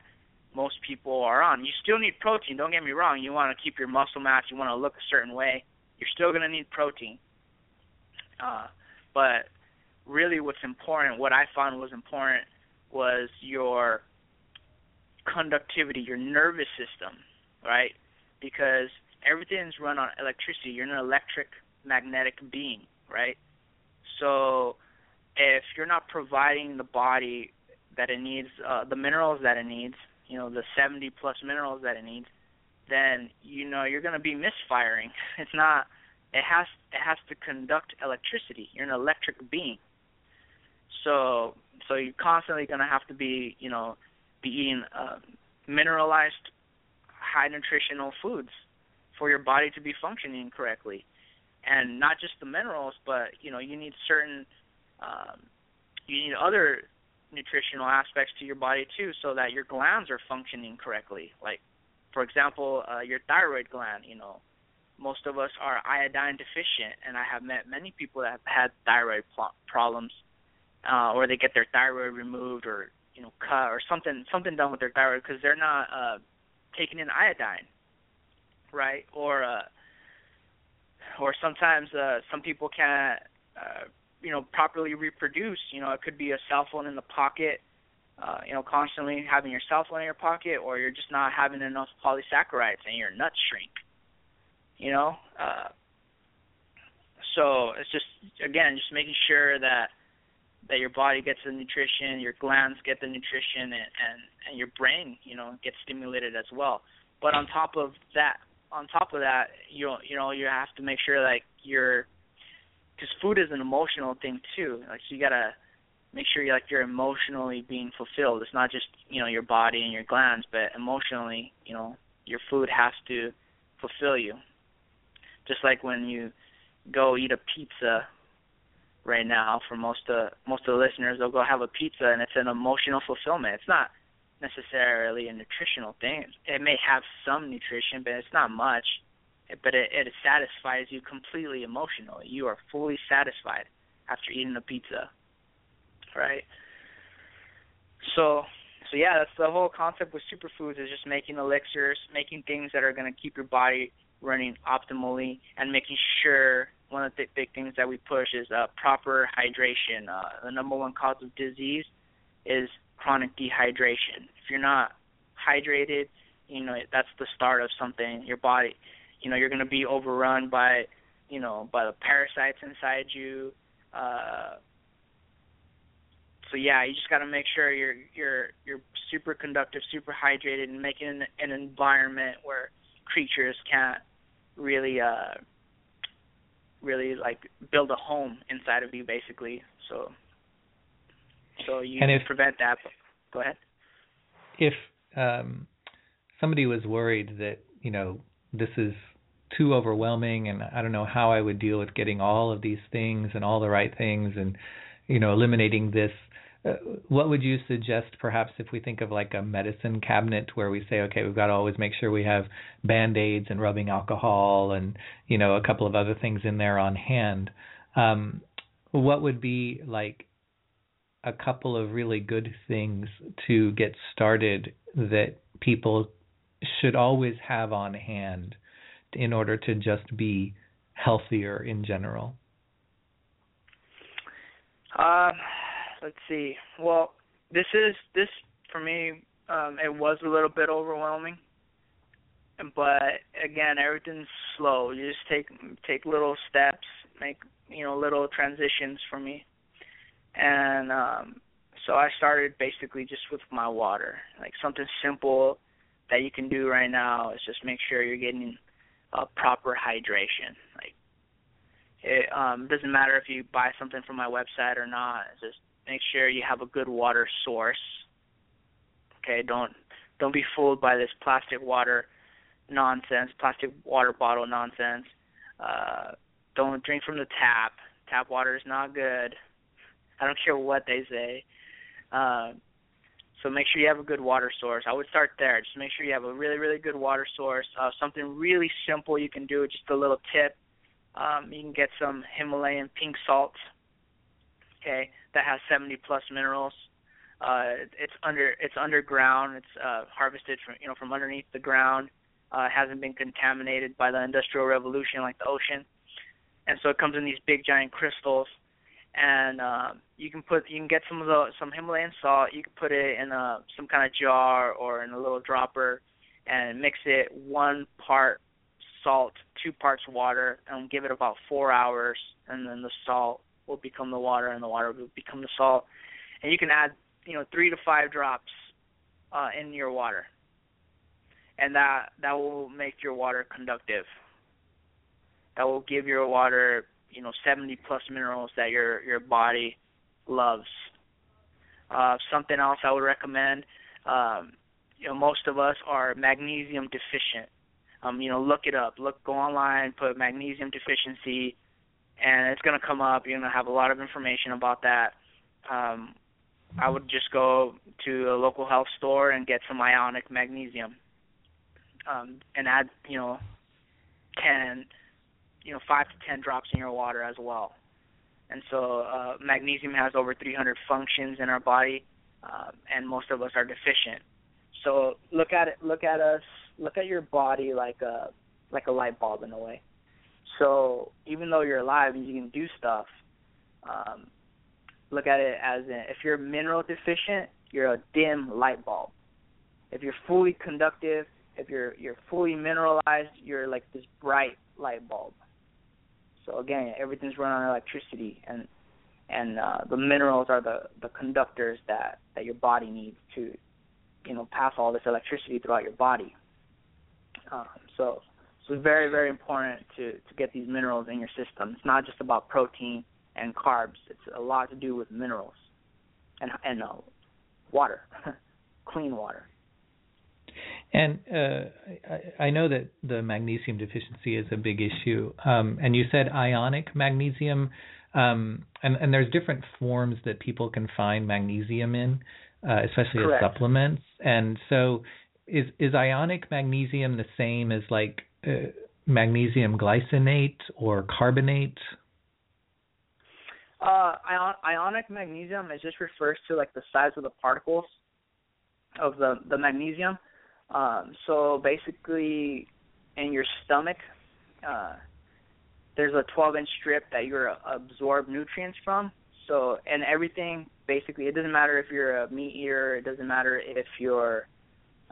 most people are on. You still need protein. Don't get me wrong. You want to keep your muscle mass. You want to look a certain way. You're still going to need protein. Uh, but really, what's important, what I found was important, was your conductivity, your nervous system, right? Because everything's run on electricity. You're an electric magnetic being, right? So if you're not providing the body that it needs, uh, the minerals that it needs, you know the 70 plus minerals that it needs, then you know you're going to be misfiring. It's not. It has it has to conduct electricity. You're an electric being. So so you're constantly going to have to be you know be eating uh, mineralized, high nutritional foods for your body to be functioning correctly, and not just the minerals, but you know you need certain um, you need other nutritional aspects to your body too, so that your glands are functioning correctly. Like, for example, uh, your thyroid gland. You know, most of us are iodine deficient, and I have met many people that have had thyroid pl- problems, uh, or they get their thyroid removed, or you know, cut, or something something done with their thyroid because they're not uh, taking in iodine, right? Or uh, or sometimes uh, some people can't, uh, you know, properly reproduce. You know, it could be a cell phone in the pocket uh, you know, constantly having your cell phone in your pocket, or you're just not having enough polysaccharides and your nuts shrink. You know, uh, so it's just again just making sure that that your body gets the nutrition, your glands get the nutrition, and and, and your brain, you know, gets stimulated as well. But on top of that, on top of that, you you know you have to make sure like you're because food is an emotional thing too. Like so you gotta make sure you like you're emotionally being fulfilled. It's not just you know your body and your glands, but emotionally, you know, your food has to fulfill you. Just like when you go eat a pizza right now for most of most of the listeners, they'll go have a pizza and it's an emotional fulfillment. It's not necessarily a nutritional thing. It may have some nutrition, but it's not much. But it, it satisfies you completely emotionally. You are fully satisfied after eating a pizza right? So so yeah, that's the whole concept with superfoods is just making elixirs, making things that are going to keep your body running optimally, and making sure one of the big things that we push is uh, proper hydration. Uh, the number one cause of disease is chronic dehydration. If you're not hydrated, you know that's the start of something. Your body, you know, you're going to be overrun by, you know, by the parasites inside you. Uh, so yeah, you just got to make sure you're you're you're super conductive, super hydrated, and making an, an environment where creatures can't really uh really like build a home inside of you, basically. So so you and if, prevent that. Go ahead. If um somebody was worried that you know this is too overwhelming and I don't know how I would deal with getting all of these things and all the right things and you know eliminating this. Uh, what would you suggest perhaps if we think of like a medicine cabinet where we say okay we've got to always make sure we have band-aids and rubbing alcohol and you know a couple of other things in there on hand um, what would be like a couple of really good things to get started that people should always have on hand in order to just be healthier in general um let's see. Well, this is this for me. Um, it was a little bit overwhelming, but again, everything's slow. You just take take little steps, make you know little transitions for me, and um, so I started basically just with my water, like something simple that you can do right now is just make sure you're getting a proper hydration. Like it um doesn't matter if you buy something from my website or not. Just make sure you have a good water source. Okay, don't don't be fooled by this plastic water nonsense, plastic water bottle nonsense. Uh, don't drink from the tap. Tap water is not good. I don't care what they say. Uh, so make sure you have a good water source. I would start there. Just make sure you have a really, really good water source. Uh, something really simple you can do. Just a little tip. Um, you can get some Himalayan pink salt okay, that has 70 plus minerals. Uh, it's under it's underground. It's uh, harvested from you know from underneath the ground. Uh, hasn't been contaminated by the industrial revolution like the ocean, and so it comes in these big giant crystals. And uh, you can put you can get some of the some Himalayan salt. You can put it in a some kind of jar or in a little dropper, and mix it one part salt, two parts water, and give it about four hours, and then the salt will become the water, and the water will become the salt. And you can add, you know, three to five drops uh, in your water, and that that will make your water conductive. That will give your water, you know, 70 plus minerals that your your body loves. Uh, something else I would recommend. Um, you know, most of us are magnesium deficient. Um, you know, look it up. Look, go online, put magnesium deficiency and it's going to come up. You're going to have a lot of information about that. Um, I would just go to a local health store and get some ionic magnesium, um, and add, you know, can, you know, five to ten drops in your water as well. And so uh, magnesium has over 300 functions in our body, uh, and most of us are deficient. So look at it. Look at us. Look at your body like a like a light bulb in a way. So even though you're alive and you can do stuff, um, look at it as in, if you're mineral deficient, you're a dim light bulb. If you're fully conductive, if you're you're fully mineralized, you're like this bright light bulb. So again, everything's run on electricity, and and uh, the minerals are the the conductors that that your body needs to, you know, pass all this electricity throughout your body. Um, so so it's very very important to to get these minerals in your system. It's not just about protein and carbs. It's a lot to do with minerals and and uh, water, clean water. And uh, I, I know that the magnesium deficiency is a big issue. Um, and you said ionic magnesium, um, and, and there's different forms that people can find magnesium in, uh, especially Correct. as supplements. And so, is is ionic magnesium the same as like uh, magnesium glycinate or carbonate? Uh, ion- ionic magnesium it just refers to like the size of the particles of the the magnesium. Um, so basically, in your stomach, uh, there's a 12 inch strip that you absorb nutrients from. So and everything basically, it doesn't matter if you're a meat eater, it doesn't matter if you're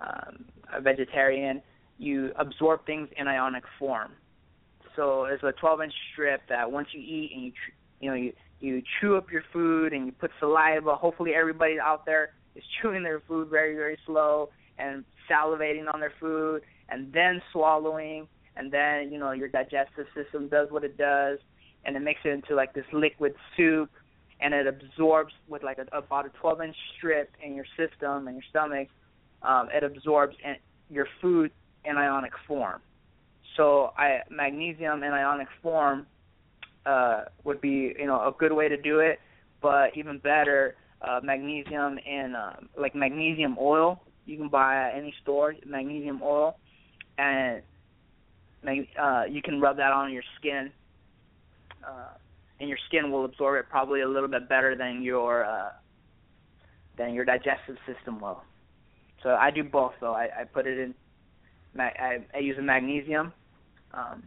um, a vegetarian, you absorb things in ionic form. So it's a 12 inch strip that once you eat and you you know you you chew up your food and you put saliva. Hopefully everybody out there is chewing their food very very slow and salivating on their food and then swallowing. And then you know your digestive system does what it does and it makes it into like this liquid soup and it absorbs with like a, about a 12 inch strip in your system and your stomach. Um, it absorbs in your food in ionic form. So I, magnesium in ionic form uh, would be you know a good way to do it. But even better uh, magnesium in uh, like magnesium oil you can buy at any store magnesium oil, and uh, you can rub that on your skin, uh, and your skin will absorb it probably a little bit better than your uh, than your digestive system will. So I do both though. I, I put it in. I, I use a magnesium, um,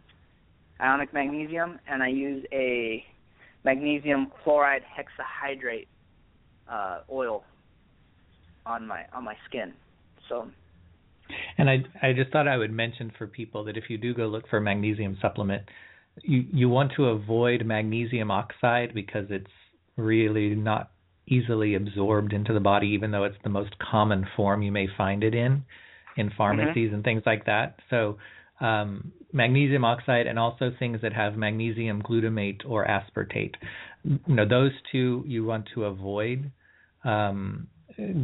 ionic magnesium, and I use a magnesium chloride hexahydrate uh, oil on my on my skin. So. And I I just thought I would mention for people that if you do go look for a magnesium supplement, you you want to avoid magnesium oxide because it's really not easily absorbed into the body, even though it's the most common form you may find it in in pharmacies mm-hmm. and things like that. So um, magnesium oxide and also things that have magnesium glutamate or aspartate. You know, those two you want to avoid. Um,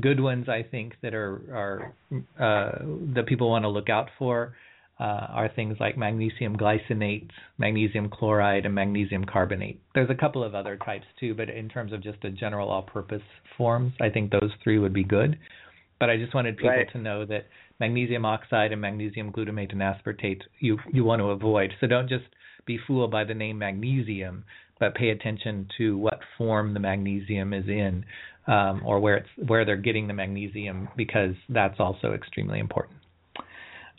good ones I think that are are uh, that people want to look out for uh, are things like magnesium glycinate, magnesium chloride, and magnesium carbonate. There's a couple of other types too, but in terms of just the general all-purpose forms, I think those three would be good. But I just wanted people right. to know that magnesium oxide and magnesium glutamate and aspartate you you want to avoid. So don't just be fooled by the name magnesium, but pay attention to what form the magnesium is in um, or where it's where they're getting the magnesium because that's also extremely important.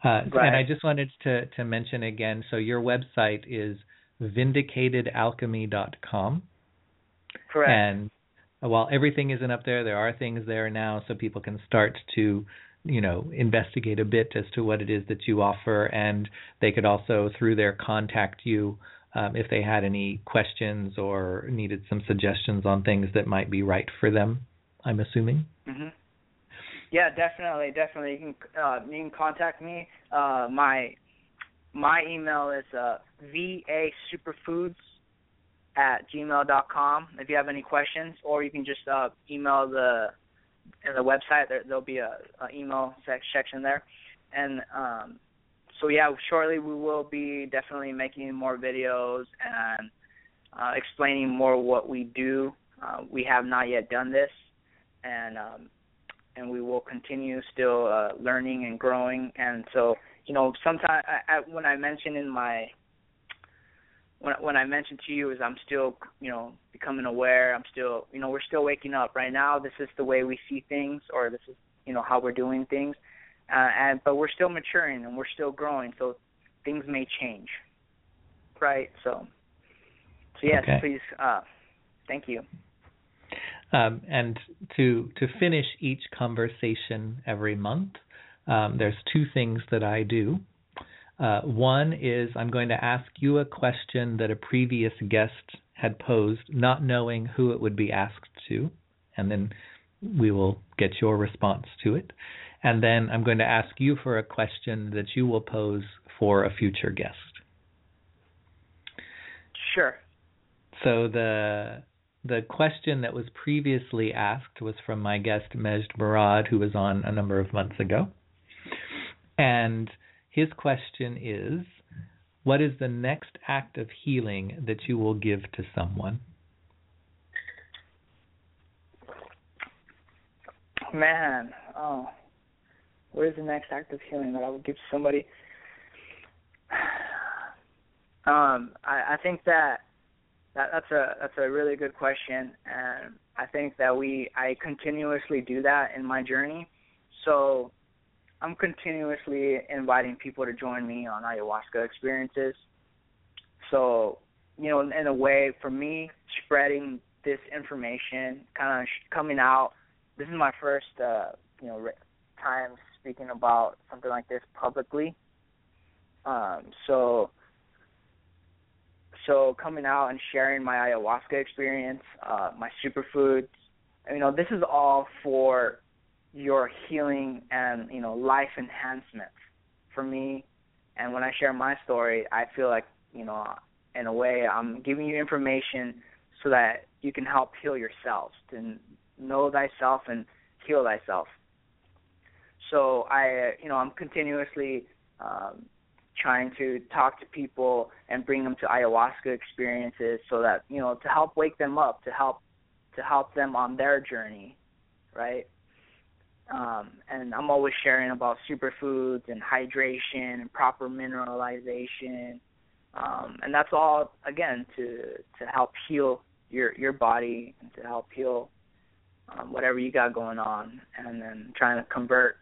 Uh, right. And I just wanted to to mention again. So your website is vindicatedalchemy.com. Correct. And while everything isn't up there, there are things there now, so people can start to you know investigate a bit as to what it is that you offer, and they could also through there contact you um, if they had any questions or needed some suggestions on things that might be right for them. I'm assuming. Mm-hmm. Yeah, definitely, definitely. You can uh, you can contact me. Uh, my my email is uh, vasuperfoods at gmail dot com. If you have any questions, or you can just uh, email the the website. There, there'll be a, a email section there, and um, so yeah, shortly we will be definitely making more videos and uh, explaining more what we do. Uh, we have not yet done this, and um, and we will continue still uh, learning and growing. And so, you know, sometimes I, I, when I mentioned in my when when I mentioned to you is I'm still you know becoming aware. I'm still you know we're still waking up right now. This is the way we see things, or this is you know how we're doing things, uh, and but we're still maturing and we're still growing. So things may change, right? So so yes, Okay. please. Uh, thank you. Um, and to to finish each conversation every month, um, there's two things that I do. Uh, one is I'm going to ask you a question that a previous guest had posed, not knowing who it would be asked to, and then we will get your response to it. And then I'm going to ask you for a question that you will pose for a future guest. Sure. So the the question that was previously asked was from my guest Majd Barad, who was on a number of months ago. And his question is what is the next act of healing that you will give to someone? Man, oh, what is the next act of healing that I would give somebody? Um, I, I think that, that that's a that's a really good question, and I think that we I continuously do that in my journey. So, I'm continuously inviting people to join me on ayahuasca experiences. So, you know, in a way, for me, spreading this information, kind of coming out. This is my first, uh, you know, time speaking about something like this publicly. Um, so, so coming out and sharing my ayahuasca experience, uh, my superfoods, you know, this is all for your healing and you know life enhancement for me. And when I share my story, I feel like you know, in a way, I'm giving you information so that you can help heal yourself, to know thyself and heal thyself. So I, you know, I'm continuously um, trying to talk to people and bring them to ayahuasca experiences so that you know to help wake them up, to help to help them on their journey, right? Um, and I'm always sharing about superfoods and hydration and proper mineralization, um, and that's all again to to help heal your your body and to help heal um, whatever you got going on, and then trying to convert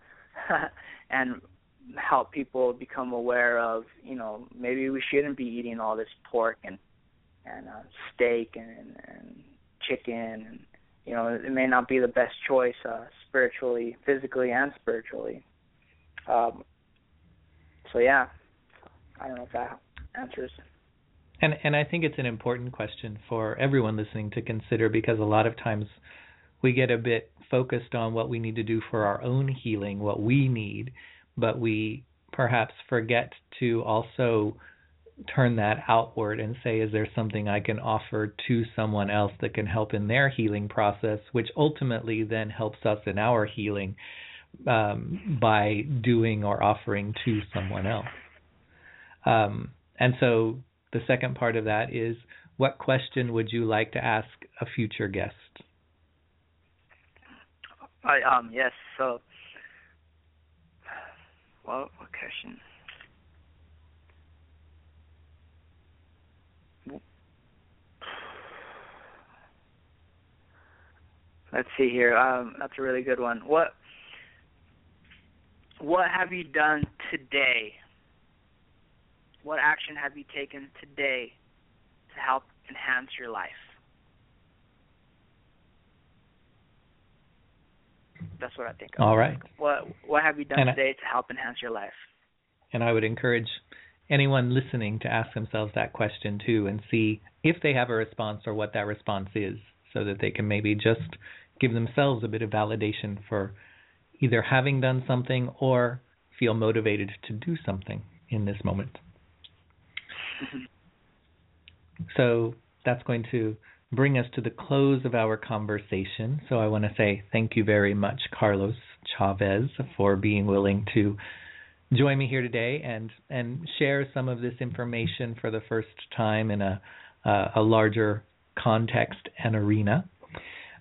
and help people become aware of you know maybe we shouldn't be eating all this pork and and uh, steak and, and chicken and you know it may not be the best choice uh, spiritually, physically, and spiritually. Um, so yeah, I don't know if that answers. And and I think it's an important question for everyone listening to consider because a lot of times we get a bit focused on what we need to do for our own healing, what we need, but we perhaps forget to also turn that outward and say, is there something I can offer to someone else that can help in their healing process, which ultimately then helps us in our healing um, by doing or offering to someone else. Um, and so the second part of that is, what question would you like to ask a future guest? I um yes so. What what question? Let's see here. Um, that's a really good one. What what have you done today? What action have you taken today to help enhance your life? That's what I think. Of. All right. What What have you done And I- today to help enhance your life? And I would encourage anyone listening to ask themselves that question too and see if they have a response or what that response is so that they can maybe just give themselves a bit of validation for either having done something or feel motivated to do something in this moment. So that's going to bring us to the close of our conversation. So I want to say thank you very much, Carlos Chavez, for being willing to join me here today and and share some of this information for the first time in a uh, a larger context and arena.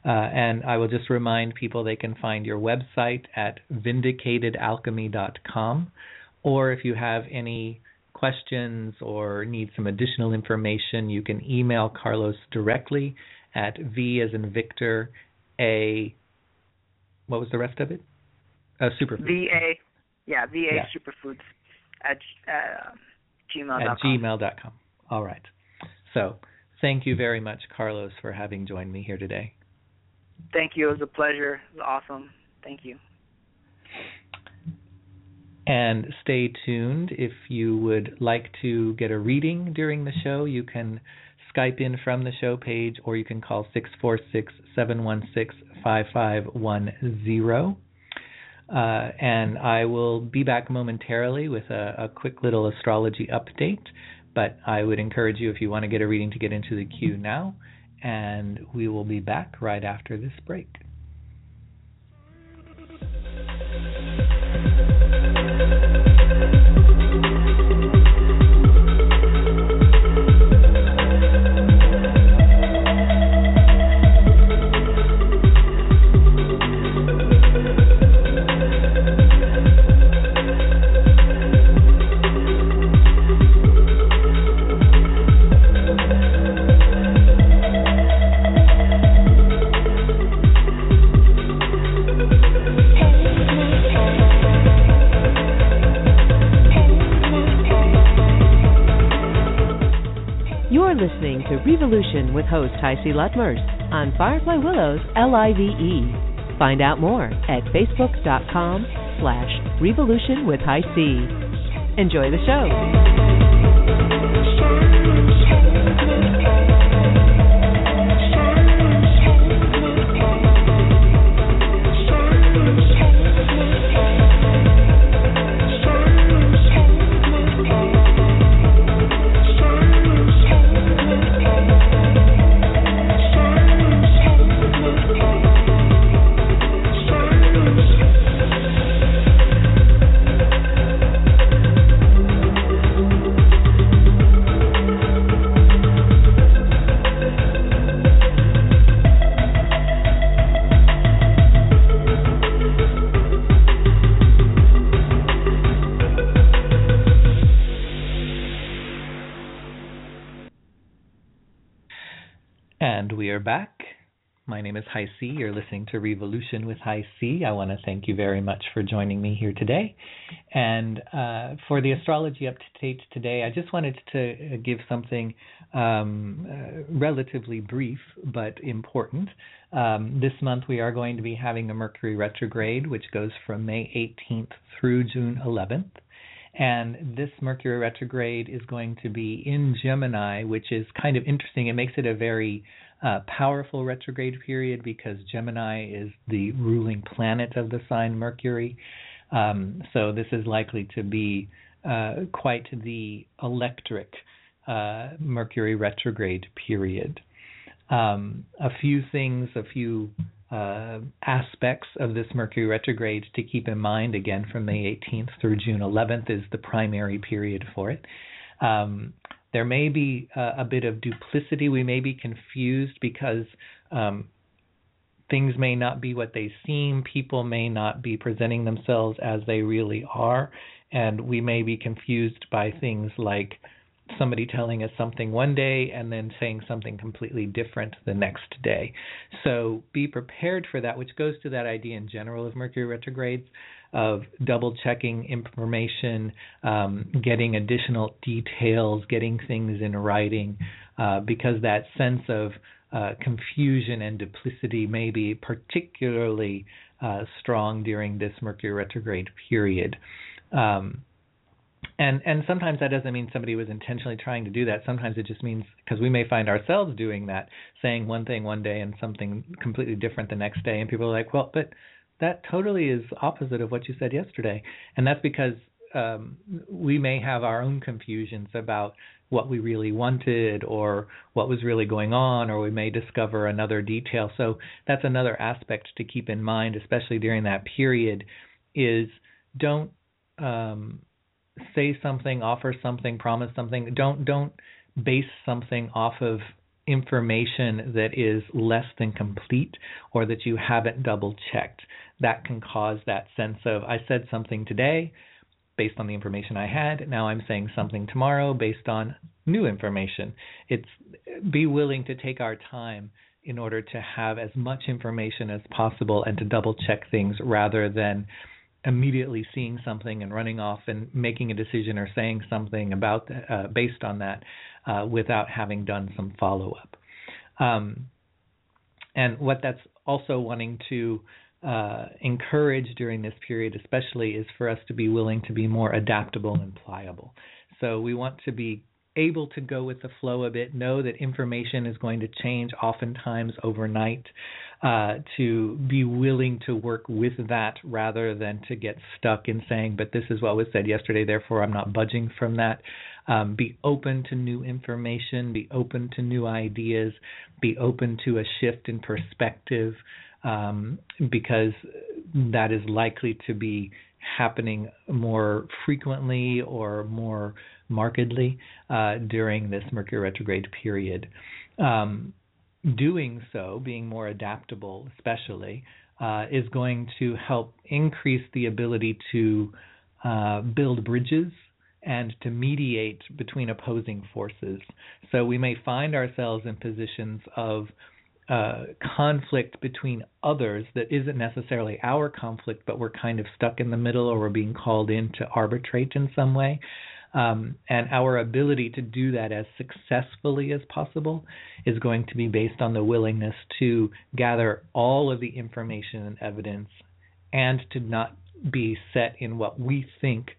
Uh, and I will just remind people they can find your website at vindicatedalchemy.com, or if you have any questions or need some additional information, you can email Carlos directly at V as in Victor, A. What was the rest of it? Uh, superfood. VA, yeah, VA Yeah. Superfoods at uh, gmail.com. at gmail.com. All right. So thank you very much, Carlos, for having joined me here today. Thank you. It was a pleasure. It was awesome. Thank you. And stay tuned. If you would like to get a reading during the show, you can Skype in from the show page or you can call 646 716 5510. Uh, and I will be back momentarily with a, a quick little astrology update. But I would encourage you, if you want to get a reading, to get into the queue now. And we will be back right after this break. Host HiC Lutmers on Firefly Willows L-I-V-E. Find out more at facebook.com slash revolution with C. Enjoy the show. High C. You're listening to Revolution with High C. I want to thank you very much for joining me here today. And uh, for the astrology update today, I just wanted to uh, give something um, uh, relatively brief but important. Um, this month we are going to be having a Mercury retrograde, which goes from May 18th through June 11th. And this Mercury retrograde is going to be in Gemini, which is kind of interesting. It makes it a very uh, powerful retrograde period because Gemini is the ruling planet of the sign Mercury. Um, so this is likely to be uh, quite the electric uh, Mercury retrograde period. Um, a few things, a few uh, aspects of this Mercury retrograde to keep in mind, again, from May 18th through June 11th is the primary period for it. Um, there may be uh, a bit of duplicity. We may be confused because um, things may not be what they seem. People may not be presenting themselves as they really are. And we may be confused by things like somebody telling us something one day and then saying something completely different the next day. So be prepared for that, which goes to that idea in general of Mercury retrogrades of double checking information, um, getting additional details, getting things in writing, uh, because that sense of uh, confusion and duplicity may be particularly uh, strong during this Mercury retrograde period. Um, and and sometimes that doesn't mean somebody was intentionally trying to do that. Sometimes it just means because we may find ourselves doing that, saying one thing one day and something completely different the next day, and people are like, well, but that totally is opposite of what you said yesterday, and that's because um, we may have our own confusions about what we really wanted or what was really going on, or we may discover another detail. So that's another aspect to keep in mind, especially during that period, is don't um, say something, offer something, promise something. Don't don't base something off of information that is less than complete or that you haven't double checked. That can cause that sense of, I said something today based on the information I had, now I'm saying something tomorrow based on new information. It's be willing to take our time in order to have as much information as possible and to double check things rather than immediately seeing something and running off and making a decision or saying something about uh, based on that uh, without having done some follow up. Um, and what that's also wanting to uh, encourage during this period, especially, is for us to be willing to be more adaptable and pliable. So we want to be able to go with the flow a bit, know that information is going to change oftentimes overnight, uh, to be willing to work with that rather than to get stuck in saying, but this is what was said yesterday, therefore I'm not budging from that. Um, be open to new information, be open to new ideas, be open to a shift in perspective, um, because that is likely to be happening more frequently or more markedly uh, during this Mercury retrograde period. Um, doing so, being more adaptable, especially, uh, is going to help increase the ability to uh, build bridges and to mediate between opposing forces. So we may find ourselves in positions of uh, conflict between others that isn't necessarily our conflict, but we're kind of stuck in the middle or we're being called in to arbitrate in some way. Um, and our ability to do that as successfully as possible is going to be based on the willingness to gather all of the information and evidence and to not be set in what we think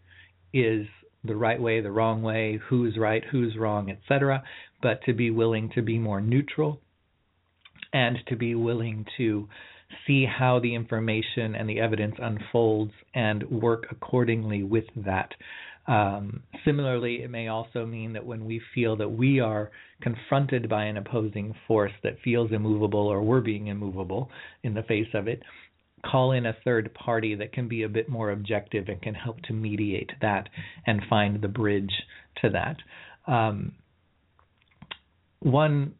is the right way, the wrong way, who's right, who's wrong, etc., but to be willing to be more neutral and to be willing to see how the information and the evidence unfolds and work accordingly with that. Um, similarly, it may also mean that when we feel that we are confronted by an opposing force that feels immovable or we're being immovable in the face of it, call in a third party that can be a bit more objective and can help to mediate that and find the bridge to that. Um, one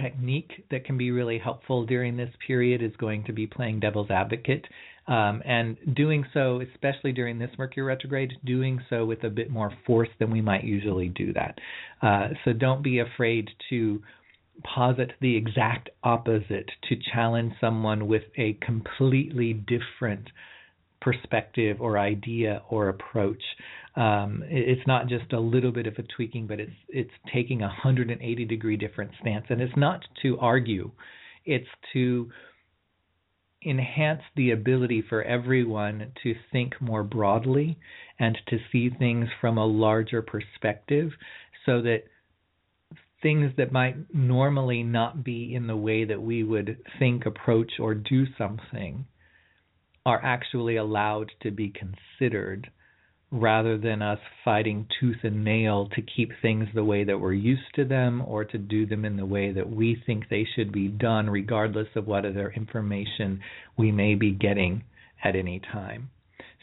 technique that can be really helpful during this period is going to be playing devil's advocate um, and doing so, especially during this Mercury retrograde, doing so with a bit more force than we might usually do that. Uh, so don't be afraid to posit the exact opposite, to challenge someone with a completely different perspective or idea or approach. Um, it's not just a little bit of a tweaking, but it's it's taking a 180 degree different stance, and it's not to argue, it's to enhance the ability for everyone to think more broadly and to see things from a larger perspective so that things that might normally not be in the way that we would think, approach, or do something are actually allowed to be considered rather than us fighting tooth and nail to keep things the way that we're used to them or to do them in the way that we think they should be done, regardless of what other information we may be getting at any time.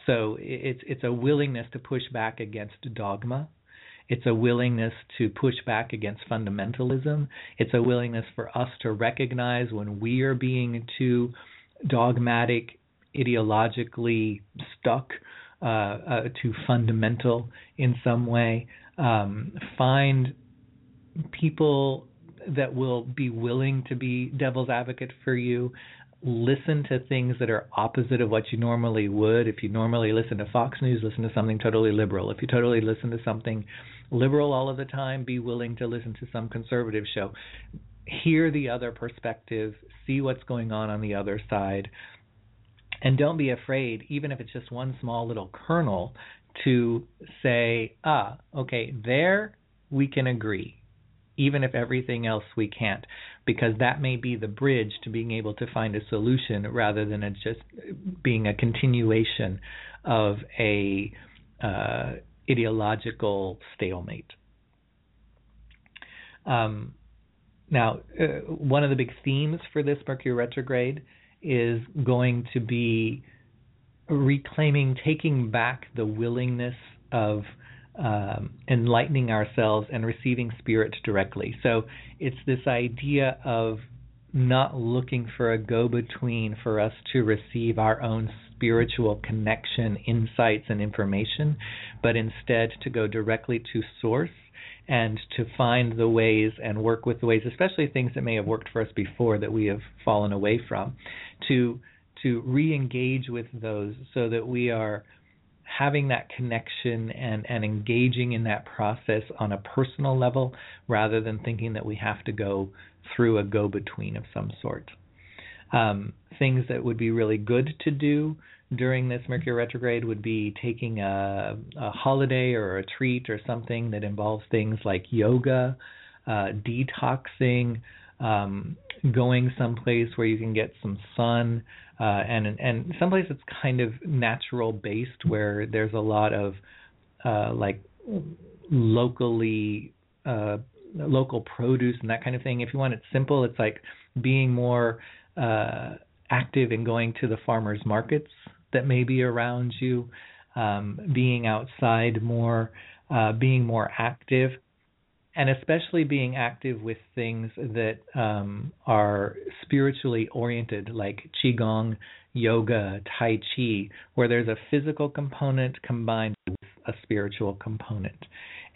So it's it's a willingness to push back against dogma. It's a willingness to push back against fundamentalism. It's a willingness for us to recognize when we are being too dogmatic, ideologically stuck uh, uh, too fundamental in some way. Um, find people that will be willing to be devil's advocate for you. Listen to things that are opposite of what you normally would. If you normally listen to Fox News, listen to something totally liberal. If you totally listen to something liberal all of the time, be willing to listen to some conservative show. Hear the other perspective, see what's going on on the other side, and don't be afraid, even if it's just one small little kernel, to say, ah, okay, there we can agree, even if everything else we can't, because that may be the bridge to being able to find a solution rather than it just being a continuation of a uh, ideological stalemate. Um, now, uh, one of the big themes for this Mercury retrograde is going to be reclaiming, taking back the willingness of um, enlightening ourselves and receiving spirit directly. So it's this idea of not looking for a go between for us to receive our own spiritual connection, insights, and information, but instead to go directly to source and to find the ways and work with the ways, especially things that may have worked for us before that we have fallen away from, to to re-engage with those so that we are having that connection and, and engaging in that process on a personal level rather than thinking that we have to go through a go between of some sort. Um, things that would be really good to do during this Mercury retrograde would be taking a, a holiday or a treat or something that involves things like yoga, uh, detoxing, um, going someplace where you can get some sun, uh, and and someplace that's kind of natural based where there's a lot of uh, like locally uh, local produce and that kind of thing. If you want it simple, it's like being more uh, active in going to the farmers markets that may be around you, um, being outside more, uh, being more active, and especially being active with things that um, are spiritually oriented, like qigong, yoga, tai chi, where there's a physical component combined with a spiritual component.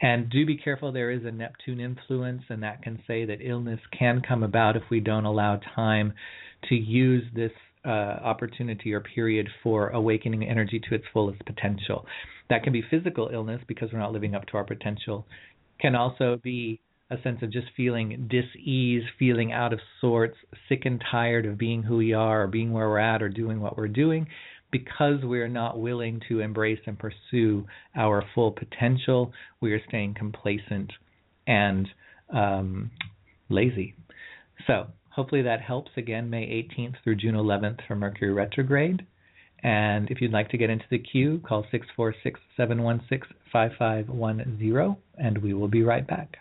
And do be careful, there is a Neptune influence, and that can say that illness can come about if we don't allow time to use this uh, opportunity or period for awakening energy to its fullest potential. That can be physical illness because we're not living up to our potential. Can also be a sense of just feeling dis-ease, feeling out of sorts, sick and tired of being who we are or being where we're at or doing what we're doing because we're not willing to embrace and pursue our full potential, we are staying complacent and um, lazy. So, hopefully that helps. Again, May 18th through June 11th for Mercury retrograde. And if you'd like to get into the queue, call 646 716 5510, and we will be right back.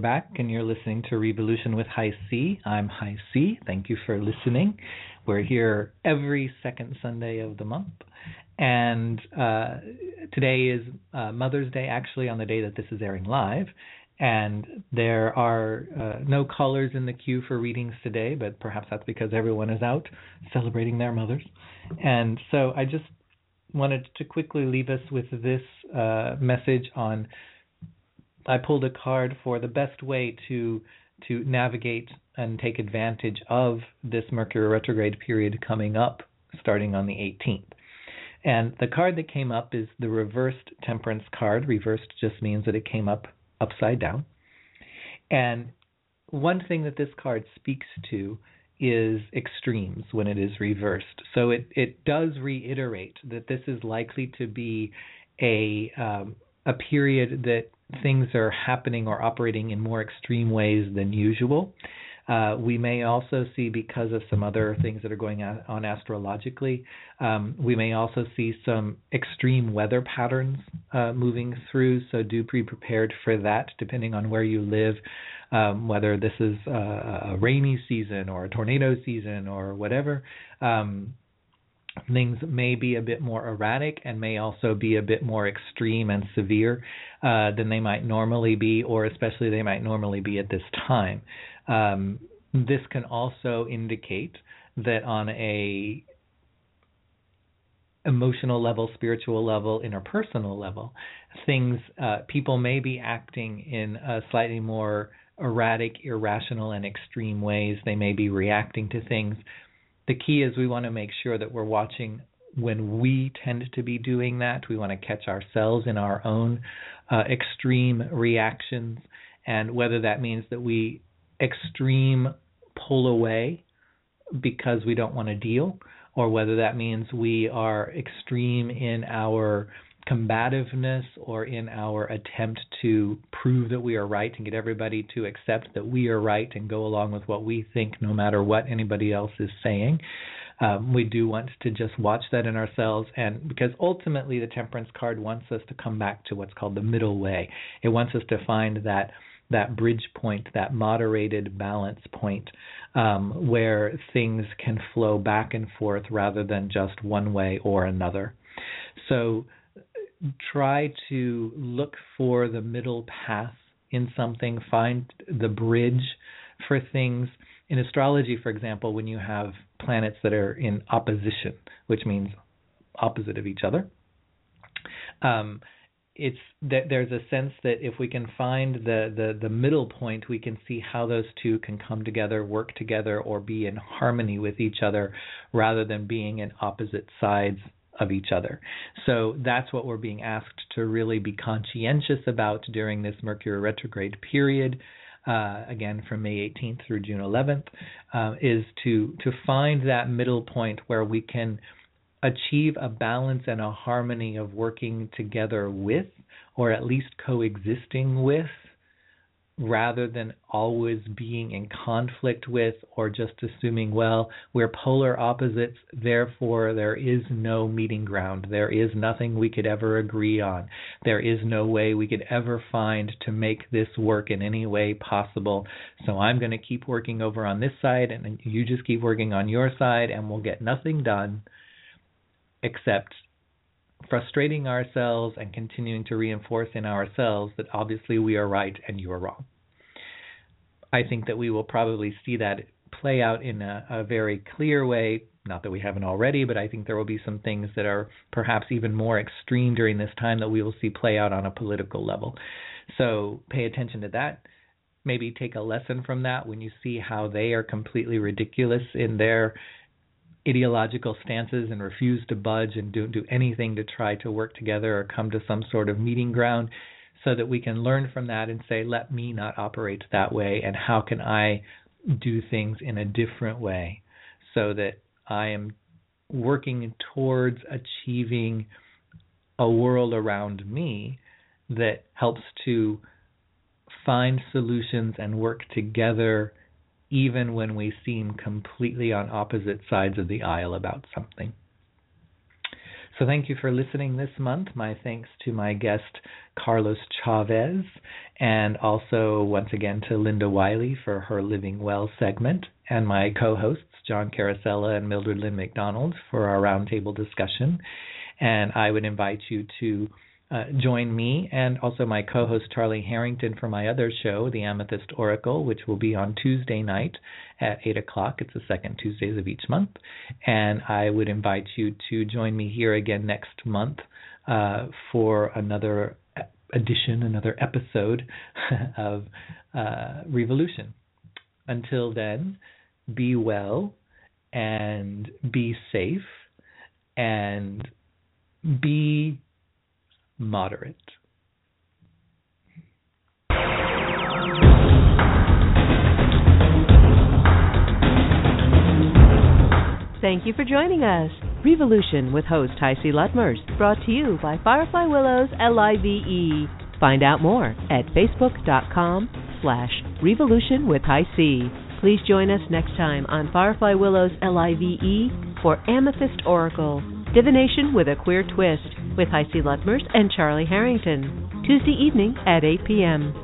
Back, and you're listening to Revolution with High C. I'm High C. Thank you for listening. We're here every second Sunday of the month. And uh, today is uh, Mother's Day, actually, on the day that this is airing live. And there are uh, no callers in the queue for readings today, but perhaps that's because everyone is out celebrating their mothers. And so I just wanted to quickly leave us with this uh, message on I pulled a card for the best way to to navigate and take advantage of this Mercury retrograde period coming up starting on the 18th. And the card that came up is the reversed temperance card. Reversed just means that it came up upside down. And one thing that this card speaks to is extremes when it is reversed. So it, it does reiterate that this is likely to be a um, a period that things are happening or operating in more extreme ways than usual. Uh, we may also see, because of some other things that are going on astrologically, um, we may also see some extreme weather patterns uh, moving through. So do be prepared for that, depending on where you live, um, whether this is a, a rainy season or a tornado season or whatever. Um, things may be a bit more erratic and may also be a bit more extreme and severe uh, than they might normally be, or especially they might normally be at this time. Um, this can also indicate that on a emotional level, spiritual level, interpersonal level, things uh, people may be acting in a slightly more erratic, irrational, and extreme ways. They may be reacting to things the key is we want to make sure that we're watching when we tend to be doing that. We want to catch ourselves in our own uh, extreme reactions, and whether that means that we extreme pull away because we don't want to deal, or whether that means we are extreme in our combativeness or in our attempt to prove that we are right and get everybody to accept that we are right and go along with what we think no matter what anybody else is saying. Um, we do want to just watch that in ourselves, and because ultimately the temperance card wants us to come back to what's called the middle way. It wants us to find that that bridge point, that moderated balance point, um, where things can flow back and forth rather than just one way or another. So try to look for the middle path in something, find the bridge for things. In astrology, for example, when you have planets that are in opposition, which means opposite of each other, um, it's that there's a sense that if we can find the, the the middle point, we can see how those two can come together, work together, or be in harmony with each other, rather than being in opposite sides of each other. So that's what we're being asked to really be conscientious about during this Mercury retrograde period. Uh, again, from May 18th through June 11th, uh, is to to find that middle point where we can achieve a balance and a harmony of working together with, or at least coexisting with, rather than always being in conflict with or just assuming, well, we're polar opposites, therefore there is no meeting ground. There is nothing we could ever agree on. There is no way we could ever find to make this work in any way possible. So I'm going to keep working over on this side, and you just keep working on your side, and we'll get nothing done except frustrating ourselves and continuing to reinforce in ourselves that obviously we are right and you are wrong. I think that we will probably see that play out in a, a very clear way. Not that we haven't already, but I think there will be some things that are perhaps even more extreme during this time that we will see play out on a political level. So pay attention to that. Maybe take a lesson from that when you see how they are completely ridiculous in their ideological stances and refuse to budge and don't do anything to try to work together or come to some sort of meeting ground so that we can learn from that and say let me not operate that way and how can I do things in a different way so that I am working towards achieving a world around me that helps to find solutions and work together even when we seem completely on opposite sides of the aisle about something. So, thank you for listening this month. My thanks to my guest, Carlos Chavez, and also once again to Linda Wiley for her Living Well segment, and my co hosts, John Carosella and Mildred Lynn McDonald, for our roundtable discussion. And I would invite you to uh, join me and also my co host Charlie Harrington for my other show, The Amethyst Oracle, which will be on Tuesday night at 8 o'clock. It's the second Tuesdays of each month. And I would invite you to join me here again next month uh, for another edition, another episode of uh, Revolution. Until then, be well and be safe and be moderate. Thank you for joining us. Revolution with host HiC Luttmers, brought to you by Firefly Willows LIVE. Find out more at facebook.com slash revolution with HiC. Please join us next time on Firefly Willows LIVE for Amethyst Oracle, Divination with a Queer Twist with HiC Luttmers and Charlie Harrington. Tuesday evening at 8 p.m.